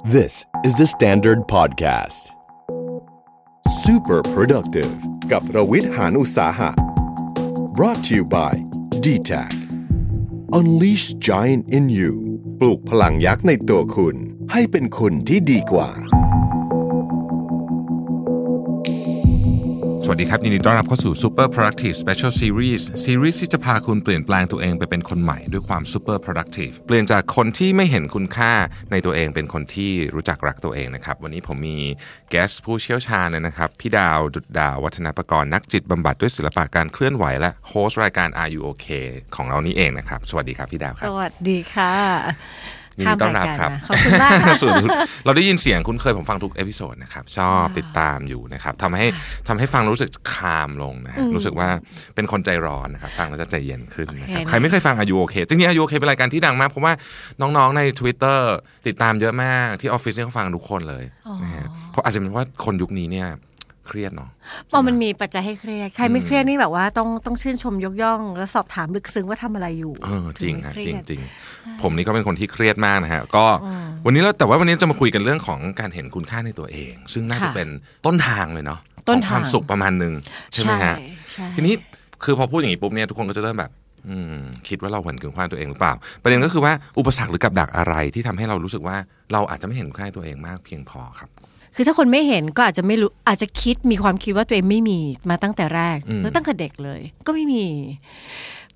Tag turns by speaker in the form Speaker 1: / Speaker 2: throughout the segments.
Speaker 1: This is the Standard Podcast. Super productive กับรวิทย์หานอุตสาหะ brought to you by d t a c Unleash Giant in You ปลูกพลังยักษ์ในตัวคุณ ให้เป็นคุณที่ดีกว่า
Speaker 2: วัสดีครับ ยินดีต้อนรับเข้าสู่ Super Productive Special Series ซีรีส์ที่จะพาคุณเปลี่ยนแปลงตัวเองไปเป็นคนใหม่ด้วยความ Super Productive เปลี่ยนจากคนที่ไม่เห็นคุณค่าในตัวเองเป็นคนที่รู้จักรักตัวเองนะครับ วันนี้ผมมี guest ผู้เชี่ยวชาญนะครับ พี่ดาวดุดดาววัฒนประกรณ์นักจิตบำบัดด้วยศิลปะการเคลื่อนไหวและ host รายการ Are You OK ของเรานี่เองนะครับ สวัสดีครับพี่ดาวครับ ส
Speaker 3: วัสดีค่ะ
Speaker 2: ยินดีต้อนรับครับ
Speaker 3: ข้ามายกามาขอบคุณมากค่ะ
Speaker 2: ส่วนเราได้ยินเสียงคุ้นเคยผมฟังทุก episode นะครับ ชอบติดตามอยู่นะครับทำให้ทำให้ฟังรู้สึก calm ลงนะฮะรู้สึกว่าเป็นคนใจร้อนนะครับฟังแล้วจะใจเย็นขึ้นนะครับ
Speaker 3: โอเคนะ
Speaker 2: ใครไม่เคยฟัง Are You OK จริงๆอายุโอเคเป็นรายการที่ดังมากเพราะว่าน้องๆใน Twitter ติดตามเยอะมากที่ออฟฟิศเนี่ยเขาฟังทุกคนเลยนะฮะเพราะอาจจะเป็นว่าคนยุคนี้เนี่ย เครียดเนาะ
Speaker 3: พอมันมีปัจจัยให้เครียด ใครไม่เครียดนี่แบบว่าต้องต้องชื่นชมยกย่อง แล้วสอบถามลึกซึ้งว่าทำอะไรอยู่
Speaker 2: เออจริง
Speaker 3: ถึ
Speaker 2: ฮะ
Speaker 3: ไม่
Speaker 2: จริง
Speaker 3: เคยด
Speaker 2: จริงผมนี่ก็เป็นคนที่เครียดมากนะฮะ ก็วันนี้เราแต่ว่าวันนี้จะมาคุยกันเรื่องของการเห็นคุณค่าในตัวเอง ซึ่งน่าจะ
Speaker 3: ค่ะ
Speaker 2: เป็นต้นทางเลยเนาะ
Speaker 3: ต้น
Speaker 2: ของความ
Speaker 3: ทาง
Speaker 2: สุขประมาณหนึ่งใช่ไหมฮะ
Speaker 3: ใช่
Speaker 2: ทีนี้คือพอพูดอย่างนี้ปุ๊บเนี่ยทุกคนก็จะเริ่มแบบอืมคิดว่าเราเห็นคุณค่าตัวเองหรือเปล่า ประเด็นก็คือว่าอุปสรรคหรือกับดักอะไรที่ทำให้เรารู้สึกว่าเราอาจจะไม่เห็นคุณค่าตัวเองมากเพียงพอครับ
Speaker 3: คือถ้าคนไม่เห็นก็อาจจะไม่รู้อาจจะคิดมีความคิดว่าตัวเองไม่มีมาตั้งแต่แรก
Speaker 2: อืม
Speaker 3: แล้วตั้งแต่เด็กเลย ก็ไม่มี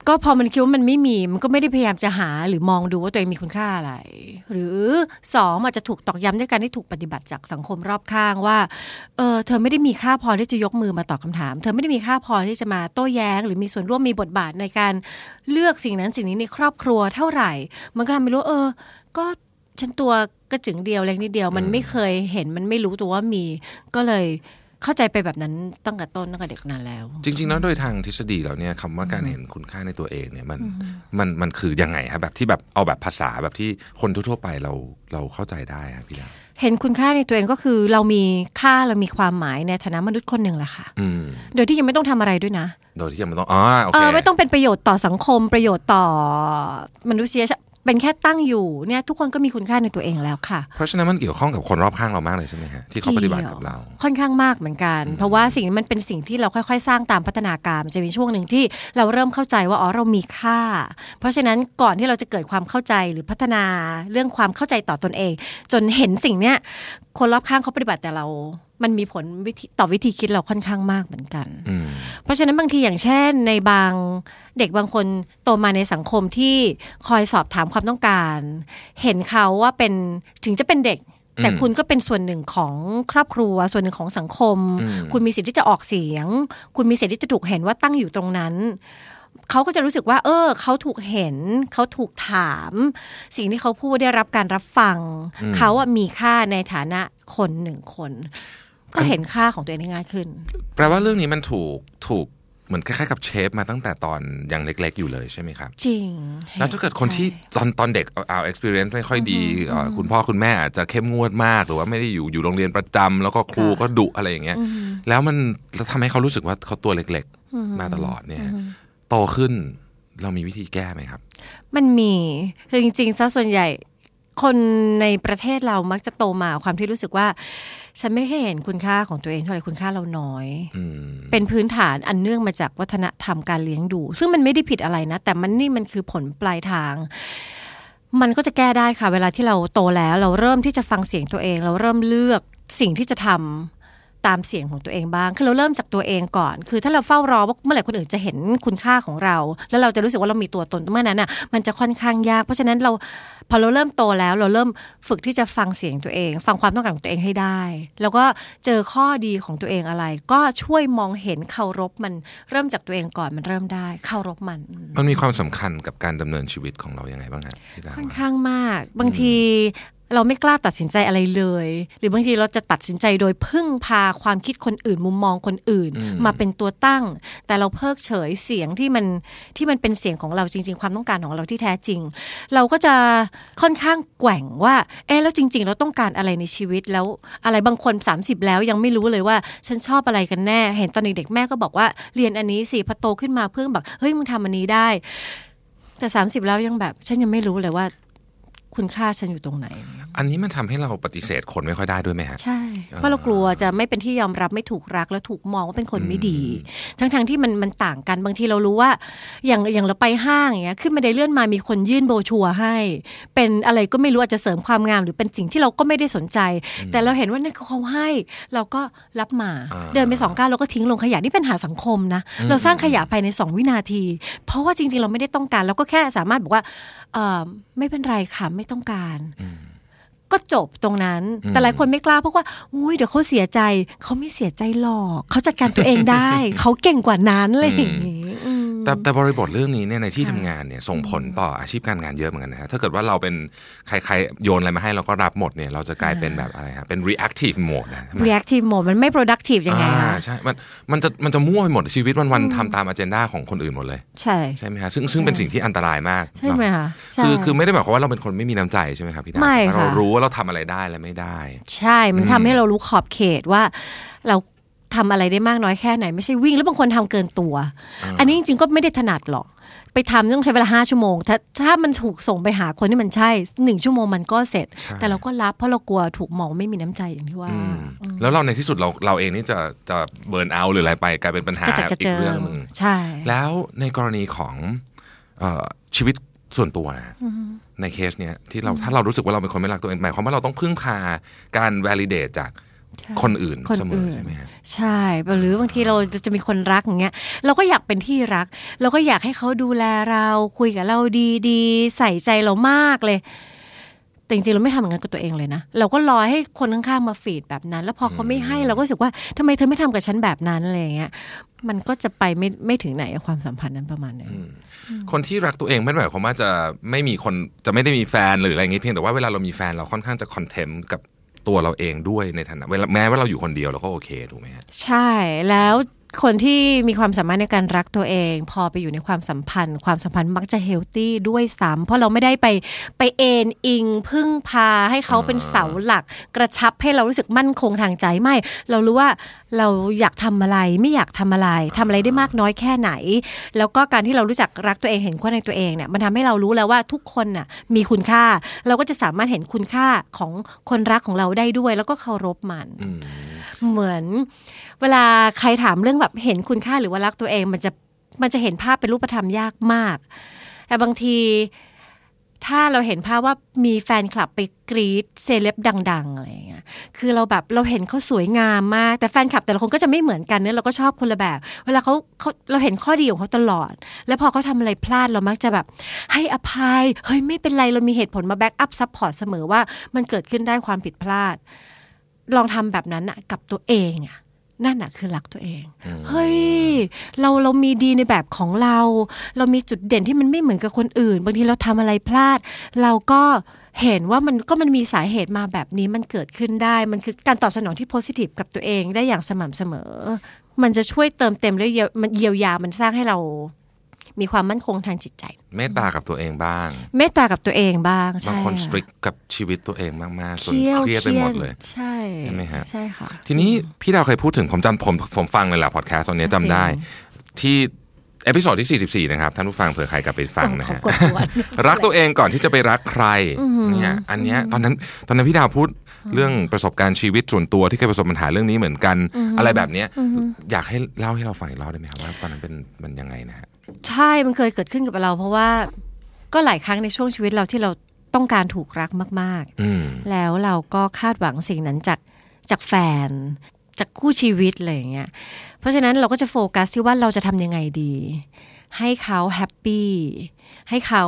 Speaker 3: ก็พอมันคิดว่ามันไม่มีมันก็ไม่ได้พยายามจะหาหรือมองดูว่าตัวเองมีคุณค่าอะไร หรือสองอาจจะถูกตอกย้ำด้วยการที่ถูกปฏิบัติจากสังคมรอบข้างว่าเออเธอไม่ได้มีค่าพอที่จะยกมือมาตอบคำถาม เธอไม่ได้มีค่าพอที่จะมาโต้แย้ง หรือมีส่วนร่วมมีบทบาทในการเลือกสิ่งนั้นสิ่งนี้ในครอบครัวเท่าไหร่ มันก็ทำให้รู้เออ ก็ฉันตัวกระจึงเดียวเล็กนิดเดียว มันไม่เคยเห็นมันไม่รู้ตัวว่ามี ก็เลยเข้าใจไปแบบนั้นตั้งแต่ต้นตั้งแต่เด็กนานแล้ว
Speaker 2: จริง ๆ แล้วโดยทางทฤษฎีแล้วเนี่ยคำว่าการเห็นคุณค่าในตัวเองเนี่ยมันมันมันคือยังไงครับแบบที่แบบเอาแบบภาษาแบบที่คนทั่วๆไปเราเราเข้าใจได้ครับพี่ดาว
Speaker 3: เห็นคุณค่าในตัวเองก็คือเรามีค่าเรามีความหมายในฐานะมนุษย์คนหนึ่งแหละค่ะ
Speaker 2: อืม
Speaker 3: โดยที่ยังไม่ต้องทำอะไรด้วยนะ
Speaker 2: โดยที่ยังไม่ต้องอ๋อโอ
Speaker 3: เอ
Speaker 2: เค
Speaker 3: อไม่ต้องเป็นประโยชน์ต่อสังคมประโยชน์ต่อมนุษยชาติ เป็นแค่ตั้งอยู่เนี่ยทุกคนก็มีคุณค่าในตัวเองแล้วค่ะ
Speaker 2: เพราะฉะนั้นมันเกี่ยวข้องกับคนรอบข้างเรามากเลยใช่ไหมฮะที่เขาปฏิบัติกับเรา
Speaker 3: ค่อนข้างมากเหมือนกัน เพราะว่าสิ่งนี้มันเป็นสิ่งที่เราค่อย ๆ สร้างตามพัฒนาการมันจะมีช่วงหนึ่งที่เราเริ่มเข้าใจว่าอ๋อเรามีค่า เพราะฉะนั้นก่อนที่เราจะเกิดความเข้าใจหรือพัฒนาเรื่องความเข้าใจต่อตนเอง จนเห็นสิ่งเนี้ยคนรอบข้างเขาปฏิบัติแต่เรา มันมีผลวิธีต่อวิธีคิดเราค่อนข้างมากเหมือนกัน
Speaker 2: อืม
Speaker 3: เพราะฉะนั้นบางทีอย่างเช่น ในบางเด็กบางคนโตมาในสังคมที่คอยสอบถามความต้องการ เห็นเขาว่าเป็นถึงจะเป็นเด็ก แต่
Speaker 2: อืม
Speaker 3: คุณก็เป็นส่วนหนึ่งของครอบครัว ส่วนหนึ่งของสังคม
Speaker 2: อืม
Speaker 3: คุณมีสิทธิ์ที่จะออกเสียง คุณมีสิทธิ์ที่จะถูกเห็นว่าตั้งอยู่ตรงนั้นเขาก็จะรู้สึกว่า เออ เขาถูกเห็น เขาถูกถาม สิ่งที่เขาพูดได้รับการรับฟัง เขาอะมีค่าในฐานะคนหนึ่งคน ก็เห็นค่าของตัวเองได้ง่ายขึ้น
Speaker 2: แปลว่าเรื่องนี้มันถูกถูกเหมือนคล้ายๆกับเชฟมาตั้งแต่ตอนยังเล็ก ๆ อยู่เลยใช่ไหมครับ
Speaker 3: จริง
Speaker 2: แล้วถ้าเกิดคนที่ตอนตอนเด็กเอาเอา experience ไม่ค่อยดีเอ่อคุณพ่อคุณแม่อาจจะเข้มงวดมาก หรือว่าไม่ได้อยู่อยู่โรงเรียนประจำแล้วก็ครูก็ดุอะไรอย่างเงี้ย แล้วมันแล้วทำให้เขารู้สึกว่าเขาตัวเล็ก ๆ มาตลอดเนี่ยโตขึ้นเรามีวิธีแก้ไหมครับ
Speaker 3: มันมีคือจริงๆซะส่วนใหญ่คนในประเทศเรามักจะโตมาความที่รู้สึกว่า ฉันไม่เคยเห็นคุณค่าของตัวเองเท่าไหร่คุณค่าเราน้อย
Speaker 2: อืม
Speaker 3: เป็นพื้นฐานอันเนื่องมาจากวัฒนธรรมการเลี้ยงดู ซึ่งมันไม่ได้ผิดอะไรนะ แต่มันนี่มันคือผลปลายทาง มันก็จะแก้ได้ค่ะ เวลาที่เราโตแล้ว เราเริ่มที่จะฟังเสียงตัวเอง เราเริ่มเลือกสิ่งที่จะทำ ตามเสียงของตัวเองบ้าง คือเราเริ่มจากตัวเองก่อน คือถ้าเราเฝ้ารอว่าเมื่อไหร่คนอื่นจะเห็นคุณค่าของเรา แล้วเราจะรู้สึกว่าเรามีตัวตนเมื่อนั้นอะ มันจะค่อนข้างยาก เพราะฉะนั้นเราพอเราเริ่มโตแล้ว เราเริ่มฝึกที่จะฟังเสียงตัวเอง ฟังความต้องการของตัวเองให้ได้ แล้วก็เจอข้อดีของตัวเองอะไร ก็ช่วยมองเห็นเคารพมันเริ่มจากตัวเองก่อนมันเริ่มได้เคารพมัน
Speaker 2: มันมีความสำคัญกับการดำเนินชีวิตของเรายังไงบ้างฮะพี่ดาว
Speaker 3: ค่อนข้างมาก บางทีเราไม่กล้าตัดสินใจอะไรเลย หรือบางทีเราจะตัดสินใจโดยพึ่งพาความคิดคนอื่นมุมมองคนอื่น มาเป็นตัวตั้ง แต่เราเพิกเฉยเสียงที่มันที่มันเป็นเสียงของเราจริง ๆ ความต้องการของเราที่แท้จริง เราก็จะค่อนข้างแกว่งว่าเอ๊ะแล้วจริง ๆ เราต้องการอะไรในชีวิตแล้วอะไรบางคน 30 แล้วยังไม่รู้เลยว่าฉันชอบอะไรกันแน่ เห็นตอนเด็กๆแม่ก็บอกว่าเรียนอันนี้สิพอโตขึ้นมาเพื่อนบอกเฮ้ยมึงทำอันนี้ได้แต่ 30 แล้วยังแบบ ฉันยังไม่รู้เลยว่า คุณค่าฉันอยู่ตรงไหน
Speaker 2: อันนี้มันทำให้เราปฏิเสธคนไม่ค่อยได้ด้วยไหมฮะ
Speaker 3: ใช่เพราะเรากลัวจะไม่เป็นที่ยอมรับไม่ถูกรักแล้วถูกมองว่าเป็นคนไม่ดี ทั้งทงๆที่มันมันต่างกันบางทีเรารู้ว่า อย่างอย่างเราไปห้างอย่างเงี้ยขึ้นมาได้เลื่อนมามีคนยื่นโบรชัวร์ให้ เป็นอะไรก็ไม่รู้อาจจะเสริมความงาม หรือเป็นสิ่งที่เราก็ไม่ได้สนใจ แต่เราเห็นว่านั่นเขาให้เราก็รับมา
Speaker 2: อ่า
Speaker 3: เดินไปสองก้าวเราก็ทิ้งลงขยะนี่เป็นปัญหาสังคมนะเราสร้างขยะภายในสองวินาที เพราะว่าจริง ๆ เราไม่ได้ต้องการเราก็แค่สามารถบอกว่าเออ ไม่เป็นไรค่ะไม่ต้องการก็จบตรงนั้น
Speaker 2: อืม
Speaker 3: แต่หลายคนไม่กล้าเพราะว่าอุ้ยเดี๋ยวเขาเสียใจ เขาไม่เสียใจหรอก เขาจัดการตัวเองได้ เขาเก่งกว่านั้นอะไรอย่างนี้อืม
Speaker 2: แต่แต่บริบทเรื่องนี้เนี่ยในที่ทำงานเนี่ยส่งผลต่ออาชีพการงานเยอะเหมือนกันนะฮะถ้าเกิดว่าเราเป็นใครๆโยนอะไรมาให้เราก็รับหมดเนี่ยเราจะกลายเป็นแบบอะไรฮะเป็น reactive mode นะ
Speaker 3: reactive mode มันไม่ productive ยังไง
Speaker 2: อ่า
Speaker 3: คะ
Speaker 2: ใช่มันมันจะมันจะมั่วไปหมดชีวิตวันๆทำตาม agenda ของคนอื่นหมดเลย
Speaker 3: ใช่
Speaker 2: ใช่ไหมฮะซึ่งซึ่งเป็นสิ่งที่อันตรายมาก
Speaker 3: ใช่ไหม
Speaker 2: เนาะ
Speaker 3: คะใช่
Speaker 2: คือคือไม่ได้หมายความว่าเราเป็นคนไม่มีน้ำใจใช่ไหมครับพี่ดา
Speaker 3: ไม่
Speaker 2: แต่ว่าเรา
Speaker 3: ค่ะ
Speaker 2: รู้ว่าเราทำอะไรได้และไม่ได้
Speaker 3: ใช่มันทำให้เรารู้ขอบเขตว่าเรา ทำอะไรได้มากน้อยแค่ไหน ไม่ใช่วิ่งแล้วบางคนทำเกินตัว อันนี้จริงๆก็ไม่ได้ถนัดหรอกไปทำต้องใช้เวลาห้าชั่วโมง ถ้าถ้ามันถูกส่งไปหาคนที่มันใช่หนึ่งชั่วโมงมันก็เสร็จ
Speaker 2: ใช่
Speaker 3: แต่เราก็รับเพราะเรากลัวถูกมองไม่มีน้ำใจอย่างที่ว่า
Speaker 2: อืมแล้วเราในที่สุดเราเราเองนี่จะจะเบิร์นเอาหรืออะไรไปกลายเป็นปัญหาก
Speaker 3: ระจัดกระ
Speaker 2: อี
Speaker 3: เจิ
Speaker 2: ก
Speaker 3: ง
Speaker 2: เรื่องหนึ่ง
Speaker 3: ใช่
Speaker 2: แล้วในกรณีของเออชีวิตส่วนตัวนะในเคสเนี้ยที่เราถ้าเรารู้สึกว่าเราเป็นคนไม่รักตัวเองหมายความว่าเราต้องพึ่งพาการ validate จาก คนอื่น
Speaker 3: คน
Speaker 2: เสมอ
Speaker 3: อื่น
Speaker 2: ใช่ไหมฮะ
Speaker 3: ใช่หรือบางทีเราจะมีคนรักอย่างเงี้ยเราก็อยากเป็นที่รัก เราก็อยากให้เขาดูแลเราคุยกับเราดีๆ ใส่ใจเรามากเลยแต่จริงๆเราไม่ทำอย่างนั้นกับตัวเองเลยนะ เราก็รอให้คนข้างๆมาฟีดแบบนั้น แล้วพอเขาไม่ให้เราก็รู้สึกว่าทำไมเธอไม่ทำกับฉันแบบนั้นอะไรอย่างเงี้ยมันก็จะไปไม่ไม่ถึงไหนกับความสัมพันธ์นั้นประมาณนึง
Speaker 2: คนที่รักตัวเองไม่ได้หมายความว่าจะไม่มีคนจะไม่ได้มีแฟนหรืออะไรอย่างงี้เพียงแต่ว่าเวลาเรามีแฟนเราค่อนข้างจะคอนเทมกับ ตัวเราเองด้วยในฐานะแม้ว่าเราอยู่คนเดียวเราก็โอเคถูกไหมฮะ
Speaker 3: ใช่แล้วคนที่มีความสามารถในการรักตัวเอง พอไปอยู่ในความสัมพันธ์ ความสัมพันธ์มักจะเฮลตี้ด้วยซ้ำเพราะเราไม่ได้ไปไปเอนอิง พึ่งพาให้เขาเป็นเสาหลัก กระชับให้เรารู้สึกมั่นคงทางใจไม่ เรารู้ว่า เราอยากทำอะไรไม่อยากทำอะไรทำอะไรได้มากน้อยแค่ไหน แล้วก็การที่เรารู้จักรักตัวเองเห็นคุณในตัวเองเนี่ยมันทำให้เรารู้แล้วว่าทุกคนน่ะมีคุณค่า เราก็จะสามารถเห็นคุณค่าของคนรักของเราได้ด้วย แล้วก็เคารพมัน
Speaker 2: อืม
Speaker 3: เหมือน เวลาใครถามเรื่องแบบเห็นคุณค่าหรือว่ารักตัวเองมันจะมันจะเห็นภาพเป็นรูปธรรมยากมาก แต่บางที ถ้าเราเห็นภาพว่ามีแฟนคลับไปกรีดเซเลบดัง ๆ อะไรเงี้ย คือเราแบบเราเห็นเขาสวยงามมาก แต่แฟนคลับแต่ละคนก็จะไม่เหมือนกันเนื้เราก็ชอบคนละแบบ เวลาเขาเขาเราเห็นข้อดีของเขาตลอด แล้วพอเขาทำอะไรพลาดเรามักจะแบบ ให้อภัย เฮ้ยไม่เป็นไรเรามีเหตุผลมา backup support เสมอว่ามันเกิดขึ้นได้ความผิดพลาด ลองทำแบบนั้นอะกับตัวเองอะ นั่นอะคือรักตัวเอง เฮ้ย เราเรามีดีในแบบของเรา เรามีจุดเด่นที่มันไม่เหมือนกับคนอื่น บางทีเราทำอะไรพลาด เราก็เห็นว่ามันก็มันมีสาเหตุมาแบบนี้มันเกิดขึ้นได้ มันคือการตอบสนองที่ positive กับตัวเองได้อย่างสม่ำเสมอ มันจะช่วยเติมเต็มและเยียวมันเยียวยามันสร้างให้เรา มีความมั่นคงทางจิตใจ
Speaker 2: เมตตากับตัวเองบ้าง
Speaker 3: เมตตากับตัวเองบ้าง
Speaker 2: บาง
Speaker 3: ใช่
Speaker 2: คน
Speaker 3: ค่ะ
Speaker 2: strictกับชีวิตตัวเองมากๆจน
Speaker 3: เคี่ยว
Speaker 2: เครียดไปหมดเลย
Speaker 3: ใช่
Speaker 2: ใช่ไหมฮะ
Speaker 3: ใช่ค่ะ
Speaker 2: ทีนี้พี่ดาวเคยพูดถึงผมจำผมผมฟังเลยแหละพอดแคสต์ตอนนี้จำได้ ที่ episode ที่ 44 นะครับ ท่านผู้ฟังเผื่อใครกลับไปฟังนะฮะ
Speaker 3: ขอกดหัว
Speaker 2: รักตัวเองก่อนที่จะไปรักใครเนี่ยอันเนี้ยตอนนั้นตอนนั้นพี่ดาวพูดเรื่องประสบการณ์ชีวิตส่วนตัวที่เคยประสบปัญหาเรื่องนี้เหมือนกัน อะไรแบบเนี้ยอยากให้เล่าให้เราฟังอีกรอบได้ไหมครับว่าตอนนั้นเป็นมันยังไงนะฮะ
Speaker 3: ใช่มันเคยเกิดขึ้นกับเรา เพราะว่าก็หลายครั้งในช่วงชีวิตเราที่เราต้องการถูกรักมาก
Speaker 2: อืม
Speaker 3: ๆแล้วเราก็คาดหวังสิ่งนั้นจากจากแฟน จากคู่ชีวิตอะไรอย่างเงี้ย เพราะฉะนั้นเราก็จะโฟกัสที่ว่าเราจะทำยังไงดี ให้เขาแฮปปี้ให้เขา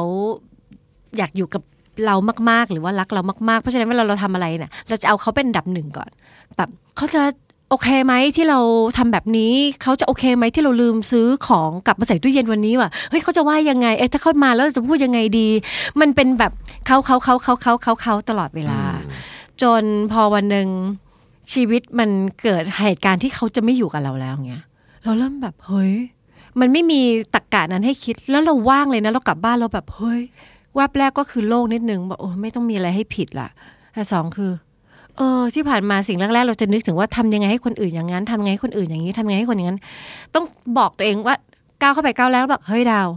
Speaker 3: อยากอยู่กับเรามากๆ หรือว่ารักเรามากๆ เพราะฉะนั้นเวลาเราทำอะไรเนี่ยเราจะเอาเขาเป็นอันดับหนึ่งก่อน แบบเขาจะ โอเคไหมที่เราทำแบบนี้เขาจะโอเคไหมที่เราลืมซื้อของกลับมาใส่ตู้เย็นวันนี้ว่ะเฮ้ยเขาจะว่ายังไงเอ๊ะถ้าเขามาแล้วเราจะพูดยังไงดี มันเป็นแบบเขาเขาเขาเขาเขาเขาเขาตลอดเวลา จนพอวันหนึ่งชีวิตมันเกิดเหตุการณ์ที่เขาจะไม่อยู่กับเราแล้วเงี้ยเราเริ่มแบบเฮ้ยมันไม่มีตรกกะนั้นให้คิดแล้วเราว่างเลยนะเรากลับบ้านเราแบบเฮ้ยแวบแรกก็คือโล่งนิดนึงแบบโอ้ไม่ต้องมีอะไรให้ผิดละแต่สองคือ เออที่ผ่านมาสิ่งแรกๆเราจะนึกถึงว่าทำยังไงให้คนอื่นอย่างนั้นทำยังไงให้คนอื่นอย่างนี้ทำยังไงให้คนอย่างนั้น ต้องบอกตัวเองว่าก้าวเข้าไปก้าวแล้วแบบเฮ้ยดาว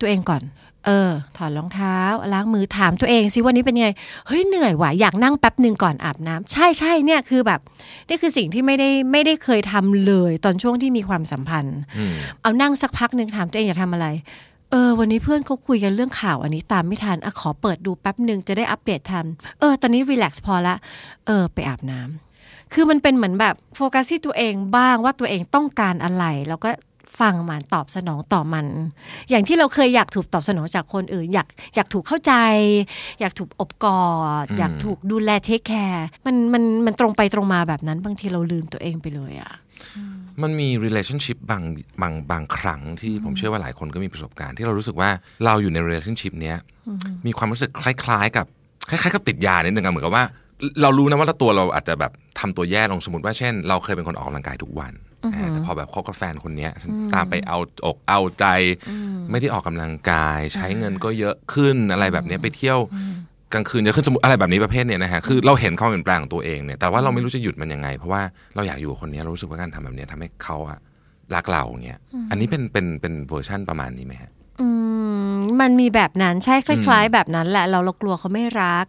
Speaker 3: ตัวเองก่อน เออ ถอดรองเท้าล้างมือถามตัวเองสิวันนี้เป็นยังไงเฮ้ยเหนื่อยว่ะอยากนั่งแป๊บหนึ่งก่อนอาบน้ำใช่ใช่เนี่ยคือแบบนี่คือสิ่งที่ไม่ได้ไม่ได้เคยทำเลย ตอนช่วงที่มีความสัมพันธ์
Speaker 2: อืม
Speaker 3: เอานั่งสักพักหนึ่งถามตัวเองอยากทำอะไร เออวันนี้เพื่อนเขาคุยกันเรื่องข่าวอันนี้ตามไม่ทันอะขอเปิดดูแป๊บหนึ่งจะได้อัปเดตทัน เออ ตอนนี้รีแลกซ์พอละ เออ ไปอาบน้ำคือมันเป็นเหมือนแบบโฟกัสที่ตัวเองบ้างว่าตัวเองต้องการอะไร แล้วก็ฟังมันตอบสนองต่อมัน อย่างที่เราเคยอยากถูกตอบสนองจากคนอื่น อยากอยากถูกเข้าใจ อยากถูกอบกอดอยากถูกดูแลเทคแคร์มันมันมันตรงไปตรงมาแบบนั้นบางทีเราลืมตัวเองไปเลยอะ
Speaker 2: มันมี relationship บางบางบางครั้งที่ผมเชื่อว่าหลายคนก็มีประสบการณ์ ที่เรารู้สึกว่าเราอยู่ใน relationship เนี้ยมีความรู้สึกคล้าย ๆ กับคล้ายๆกับติดยานิดนึงอะเหมือนกับว่า เรารู้นะว่าตัวเราอาจจะแบบทำตัวแย่ลงสมมติว่าเช่น เราเคยเป็นคนออกกำลังกายทุกวันอ่าแต่พอแบบคบกับแฟนคนเนี้ยตามไปเอาอกเอาใจ ไม่ได้ออกกำลังกาย ใช้เงินก็เยอะขึ้นอะไรแบบเนี้ยไปเที่ยว กลางคืนเยอะขึ้นสมมติอะไรแบบนี้ประเภทเนี้ยนะฮะคือเราเห็นความเปลี่ยนแปลงของตัวเองเนี่ยแต่ว่าเราไม่รู้จะหยุดมันยังไง เพราะว่าเราอยากอยู่กับคนเนี้ยเรารู้สึกว่าการทำแบบเนี้ยทำให้เขาอะรักเราเนี่ยอันนี้เป็นเป็นเป็นเวอร์ชั่นประมาณนี้ไหมฮะ
Speaker 3: อืมมันมีแบบนั้นใช่คล้าย ๆ แบบนั้นแหละ เราเรากลัวเขาไม่รัก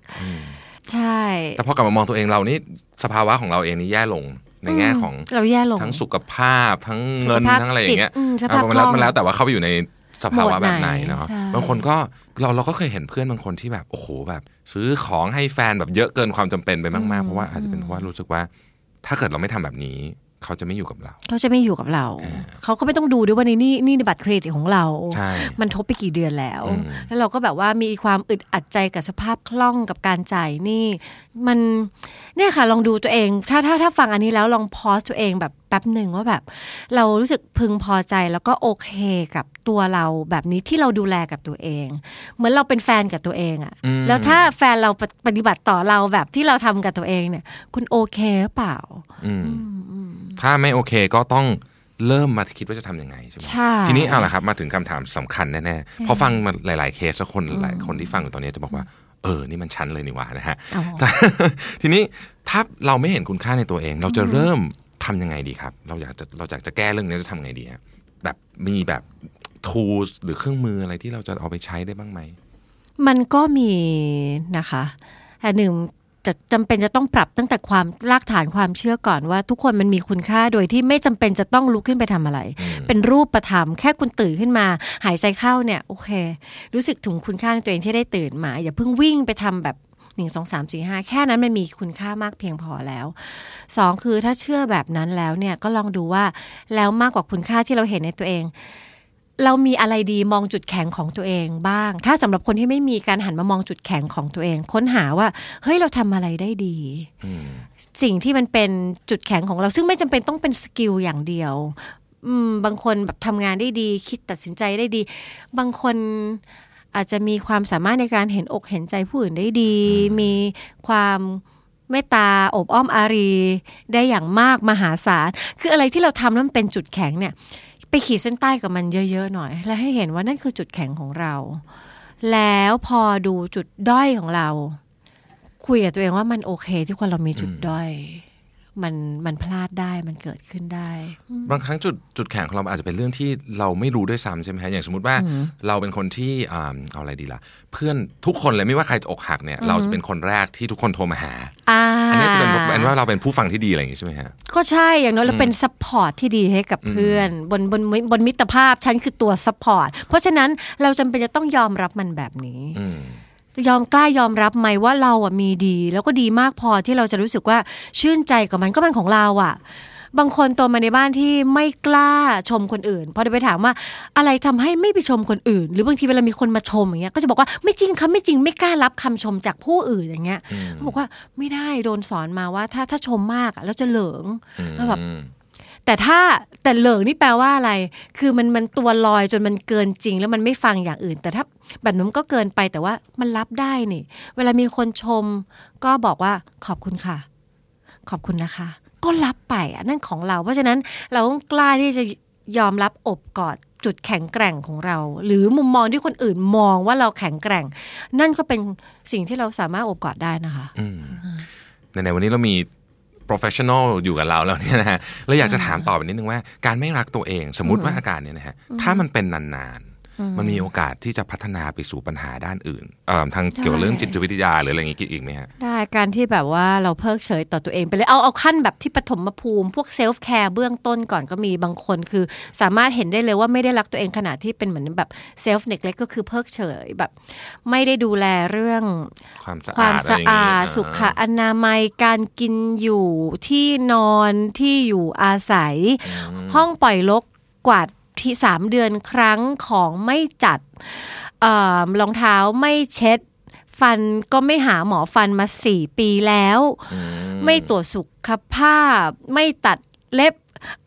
Speaker 3: ใช่
Speaker 2: แต่พอกลับมามองตัวเองเรานี่สภาวะของเราเองนี่แย่ลงในแง่ของ
Speaker 3: เราแย่ลง
Speaker 2: ทั้งสุขภาพทั้งเงิน
Speaker 3: สุขภาพ
Speaker 2: ทั้งอะไรอย่างเงี้ย
Speaker 3: จิตอืมสภาพ
Speaker 2: เออมันแล้ว
Speaker 3: คล่อง
Speaker 2: มันแล้วแต่ว่าเข้าไปอยู่ใน สภาวะแบบไหน
Speaker 3: หมวดไหน
Speaker 2: เนาะ
Speaker 3: ใช่
Speaker 2: บางคนก็เราเราก็เคยเห็นเพื่อนบางคนที่แบบโอ้โหแบบ ซื้อของให้แฟนแบบเยอะเกินความจำเป็นไปมากๆเพราะว่าอาจจะเป็นเพราะว่ารู้สึกว่า ถ้าเกิดเราไม่ทำแบบนี้เขาจะไม่อยู่กับเรา
Speaker 3: เขาจะไม่อยู่กับเรา เขาก็ไม่ต้องดูด้วยว่านี่นี่นี่บัตรเครดิตของเรา
Speaker 2: ใช่
Speaker 3: มันทบไปกี่เดือนแล้ว
Speaker 2: อืม
Speaker 3: แล้วเราก็แบบว่ามีความอึดอัดใจกับสภาพคล่องกับการจ่ายหนี่ มันเนี่ยค่ะลองดูตัวเอง ถ้าถ้าถ้าฟังอันนี้แล้วลองพอสตัวเองแบบแป๊บหนึ่งว่าแบบ เรารู้สึกพึงพอใจแล้วก็โอเคกับ ตัวเราแบบนี้ที่เราดูแลกับตัวเอง เหมือนเราเป็นแฟนกับตัวเองอะ
Speaker 2: อืม
Speaker 3: แล้วถ้าแฟนเราปฏิปฏิบัติต่อเราแบบที่เราทำกับตัวเองเนี่ย คุณโอเคหรือเปล่า
Speaker 2: อืมถ้าไม่โอเคก็ต้องเริ่มมาคิดว่าจะทำยังไงใช่ไหม
Speaker 3: ใช่
Speaker 2: ทีนี้เอาละครับมาถึงคำถามสำคัญแน่ๆพอฟังมาหลายๆเคสแล้วคนหลายคนที่ฟังอยู่ตอนนี้จะบอกว่าเออ นี่มันชั้นเลยนี่หว่านะฮะ
Speaker 3: อ๋อ
Speaker 2: แต่ทีนี้ถ้าเราไม่เห็นคุณค่าในตัวเอง เราจะเริ่มทำยังไงดีครับ เราอยากจะเราอยากจะแก้เรื่องนี้จะทำไงดีฮะแบบมีแบบ tools หรือเครื่องมืออะไรที่เราจะเอาไปใช้ได้บ้างไหม
Speaker 3: มันก็มีนะคะแต่หนึ่งจะจำเป็นจะต้องปรับตั้งแต่ความรากฐานความเชื่อก่อนว่า ทุกคนมันมีคุณค่าโดยที่ไม่จำเป็นจะต้องลุกขึ้นไปทำอะไร เป็นรูปประธรรมแค่คุณตื่นขึ้นมา หายใจเข้าเนี่ยโอเค รู้สึกถึงคุณค่าในตัวเองที่ได้ตื่นมา อย่าเพิ่งวิ่งไปทำแบบหนึ่งสองสามสี่ห้าแค่นั้นมันมีคุณค่ามากเพียงพอแล้วสองคือถ้าเชื่อแบบนั้นแล้วเนี่ยก็ลองดูว่าแล้วมากกว่าคุณค่าที่เราเห็นในตัวเอง เรามีอะไรดีมองจุดแข็งของตัวเองบ้าง ถ้าสำหรับคนที่ไม่มีการหันมามองจุดแข็งของตัวเอง ค้นหาว่า เฮ้ยเราทำอะไรได้ดี
Speaker 2: อืม
Speaker 3: สิ่งที่มันเป็นจุดแข็งของเรา ซึ่งไม่จำเป็นต้องเป็นสกิลอย่างเดียวอืมบางคนแบบทำงานได้ดี คิดตัดสินใจได้ดี บางคนอาจจะมีความสามารถในการเห็นอกเห็นใจผู้อื่นได้ดี มีความเมตตาอบอ้อมอารี ได้อย่างมากมหาศาล คืออะไรที่เราทำแล้วมันเป็นจุดแข็งเนี่ย ไปขีดเส้นใต้กับมันเยอะ ๆ หน่อย แล้วให้เห็นว่านั่นคือจุดแข็งของเรา แล้วพอดูจุดด้อยของเรา คุยกับตัวเองว่ามันโอเคที่คนเรามีจุดด้อย มันมันพลาดได้มันเกิดขึ้นได้
Speaker 2: บางครั้งจุดจุดแข็งของเราอาจจะเป็นเรื่องที่เราไม่รู้ด้วยซ้ำใช่ไหมฮะอย่างสมมติว่าเราเป็นคนที่อ่าเอาอะไรดีล่ะ เพื่อนทุกคนเลยไม่ว่าใครจะอกหักเนี่ย เราจะเป็นคนแรกที่ทุกคนโทรมาหา
Speaker 3: อ่า
Speaker 2: อันนี้จะเป็นเป็นว่าเราเป็นผู้ฟังที่ดีอะไรอย่างงี้ใช่ไหมฮะ
Speaker 3: ก็ใช่อย่างน้อยเราเป็น support ที่ดีให้กับเพื่อน บนบนบนมิตรภาพฉันคือตัว support เพราะฉะนั้นเราจำเป็นจะต้องยอมรับมันแบบนี้
Speaker 2: อืม
Speaker 3: ยอมกล้ายอมรับไหมว่าเราอะมีดี แล้วก็ดีมากพอที่เราจะรู้สึกว่าชื่นใจกับมันก็มันของเราอะ บางคนโตมาในบ้านที่ไม่กล้าชมคนอื่นพอไปถามว่าอะไรทำให้ไม่ไปชมคนอื่น หรือบางทีเวลามีคนมาชมอย่างเงี้ยก็จะบอกว่าไม่จริงค่ะไม่จริงไม่กล้ารับคำชมจากผู้อื่นอย่างเงี้ยเขาบอกว่าไม่ได้โดนสอนมาว่าถ้าถ้าชมมากอะแล้วจะเหลิงแล้วแบบ แต่ถ้าแต่เหลิงนี่แปลว่าอะไร คือมันมันตัวลอยจนมันเกินจริง แล้วมันไม่ฟังอย่างอื่น แต่ถ้าแบบนั้นก็เกินไปแต่ว่ามันรับได้นี่ เวลามีคนชม ก็บอกว่าขอบคุณค่ะ ขอบคุณนะคะ ก็รับไปอะนั่นของเรา เพราะฉะนั้นเราต้องกล้าที่จะยอมรับอบกอดจุดแข็งแกร่งของเรา หรือมุมมองที่คนอื่นมองว่าเราแข็งแกร่ง นั่นก็เป็นสิ่งที่เราสามารถอบกอดได้นะคะ
Speaker 2: ในๆวันนี้เรามี professional อยู่กับเราแล้วเนี่ยนะฮะเราอยากจะถามต่อไปนิดนึงว่าการไม่รักตัวเอง สมมติว่าอาการเนี่ยนะฮะถ้ามันเป็นนาน มันมีโอกาสที่จะพัฒนาไปสู่ปัญหาด้านอื่นเอ่อทางเกี่ยวกับเรื่องจิตวิทยาหรืออะไรอย่างงี้คิดอีกไหมฮะ
Speaker 3: ได้การที่แบบว่าเราเพิกเฉยต่อตัวเองไปเลยเอาเอาขั้นแบบที่ปฐมภูมิ พวก self-care เบื้องต้นก่อนก็มีบางคน คือสามารถเห็นได้เลยว่าไม่ได้รักตัวเองขนาดที่เป็นเหมือนแบบ self-neglect ก็คือเพิกเฉยแบบ ไม่ได้ดูแลเรื่อง
Speaker 2: ความสะ
Speaker 3: ควา
Speaker 2: ม
Speaker 3: สะอาด
Speaker 2: ไรอย่งงี้
Speaker 3: สุขอนามัยการกินอยู่ที่นอนที่อยู่อาศัย ห้องปล่อยรกกวาด ที่สามเดือนครั้งของไม่จัดเอ่อรองเท้าไม่เช็ด ฟันก็ไม่หาหมอฟันมาสี่ปีแล้ว
Speaker 2: อื
Speaker 3: ไม่ตรวจสุขภาพ ไม่ตัดเล็บ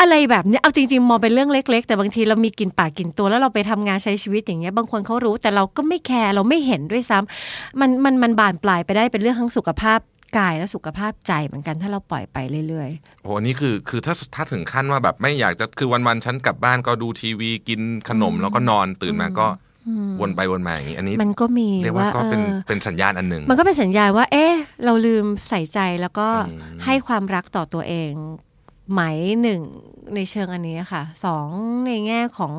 Speaker 3: อะไรแบบเนี้ยเอาจริง ๆ มองเป็นเรื่องเล็ก ๆ แต่บางทีเรามีกินปากกินตัวแล้วเราไปทำงานใช้ชีวิตอย่างเงี้ยบางคนเขารู้แต่เราก็ไม่แคร์เราไม่เห็นด้วยซ้ำมันมันมันบานปลายไปได้เป็นเรื่องทั้งสุขภาพ กายและสุขภาพใจเหมือนกันถ้าเราปล่อยไปเรื่อย
Speaker 2: โอ้โหอันนี่คือคือถ้าถ้าถึงขั้นว่าแบบไม่อยากจะคือวันๆฉันกลับบ้านก็ดูทีวีกินขนมแล้วก็นอนตื่นมาก็วนไปวนมาอย่างนี้อันนี้
Speaker 3: ๆมันก็มี
Speaker 2: เรียกว่า
Speaker 3: ว่า
Speaker 2: ก็เป็น
Speaker 3: เออ
Speaker 2: เป็นสัญญาณอันหนึ่ง
Speaker 3: มันก็เป็นสัญญาณว่า เอ๊ะ เราลืมใส่ใจแล้วก็
Speaker 2: อืม
Speaker 3: ให้ความรักต่อตัวเองไหมหนึ่งในเชิงอันนี้ค่ะสองในแง่ของ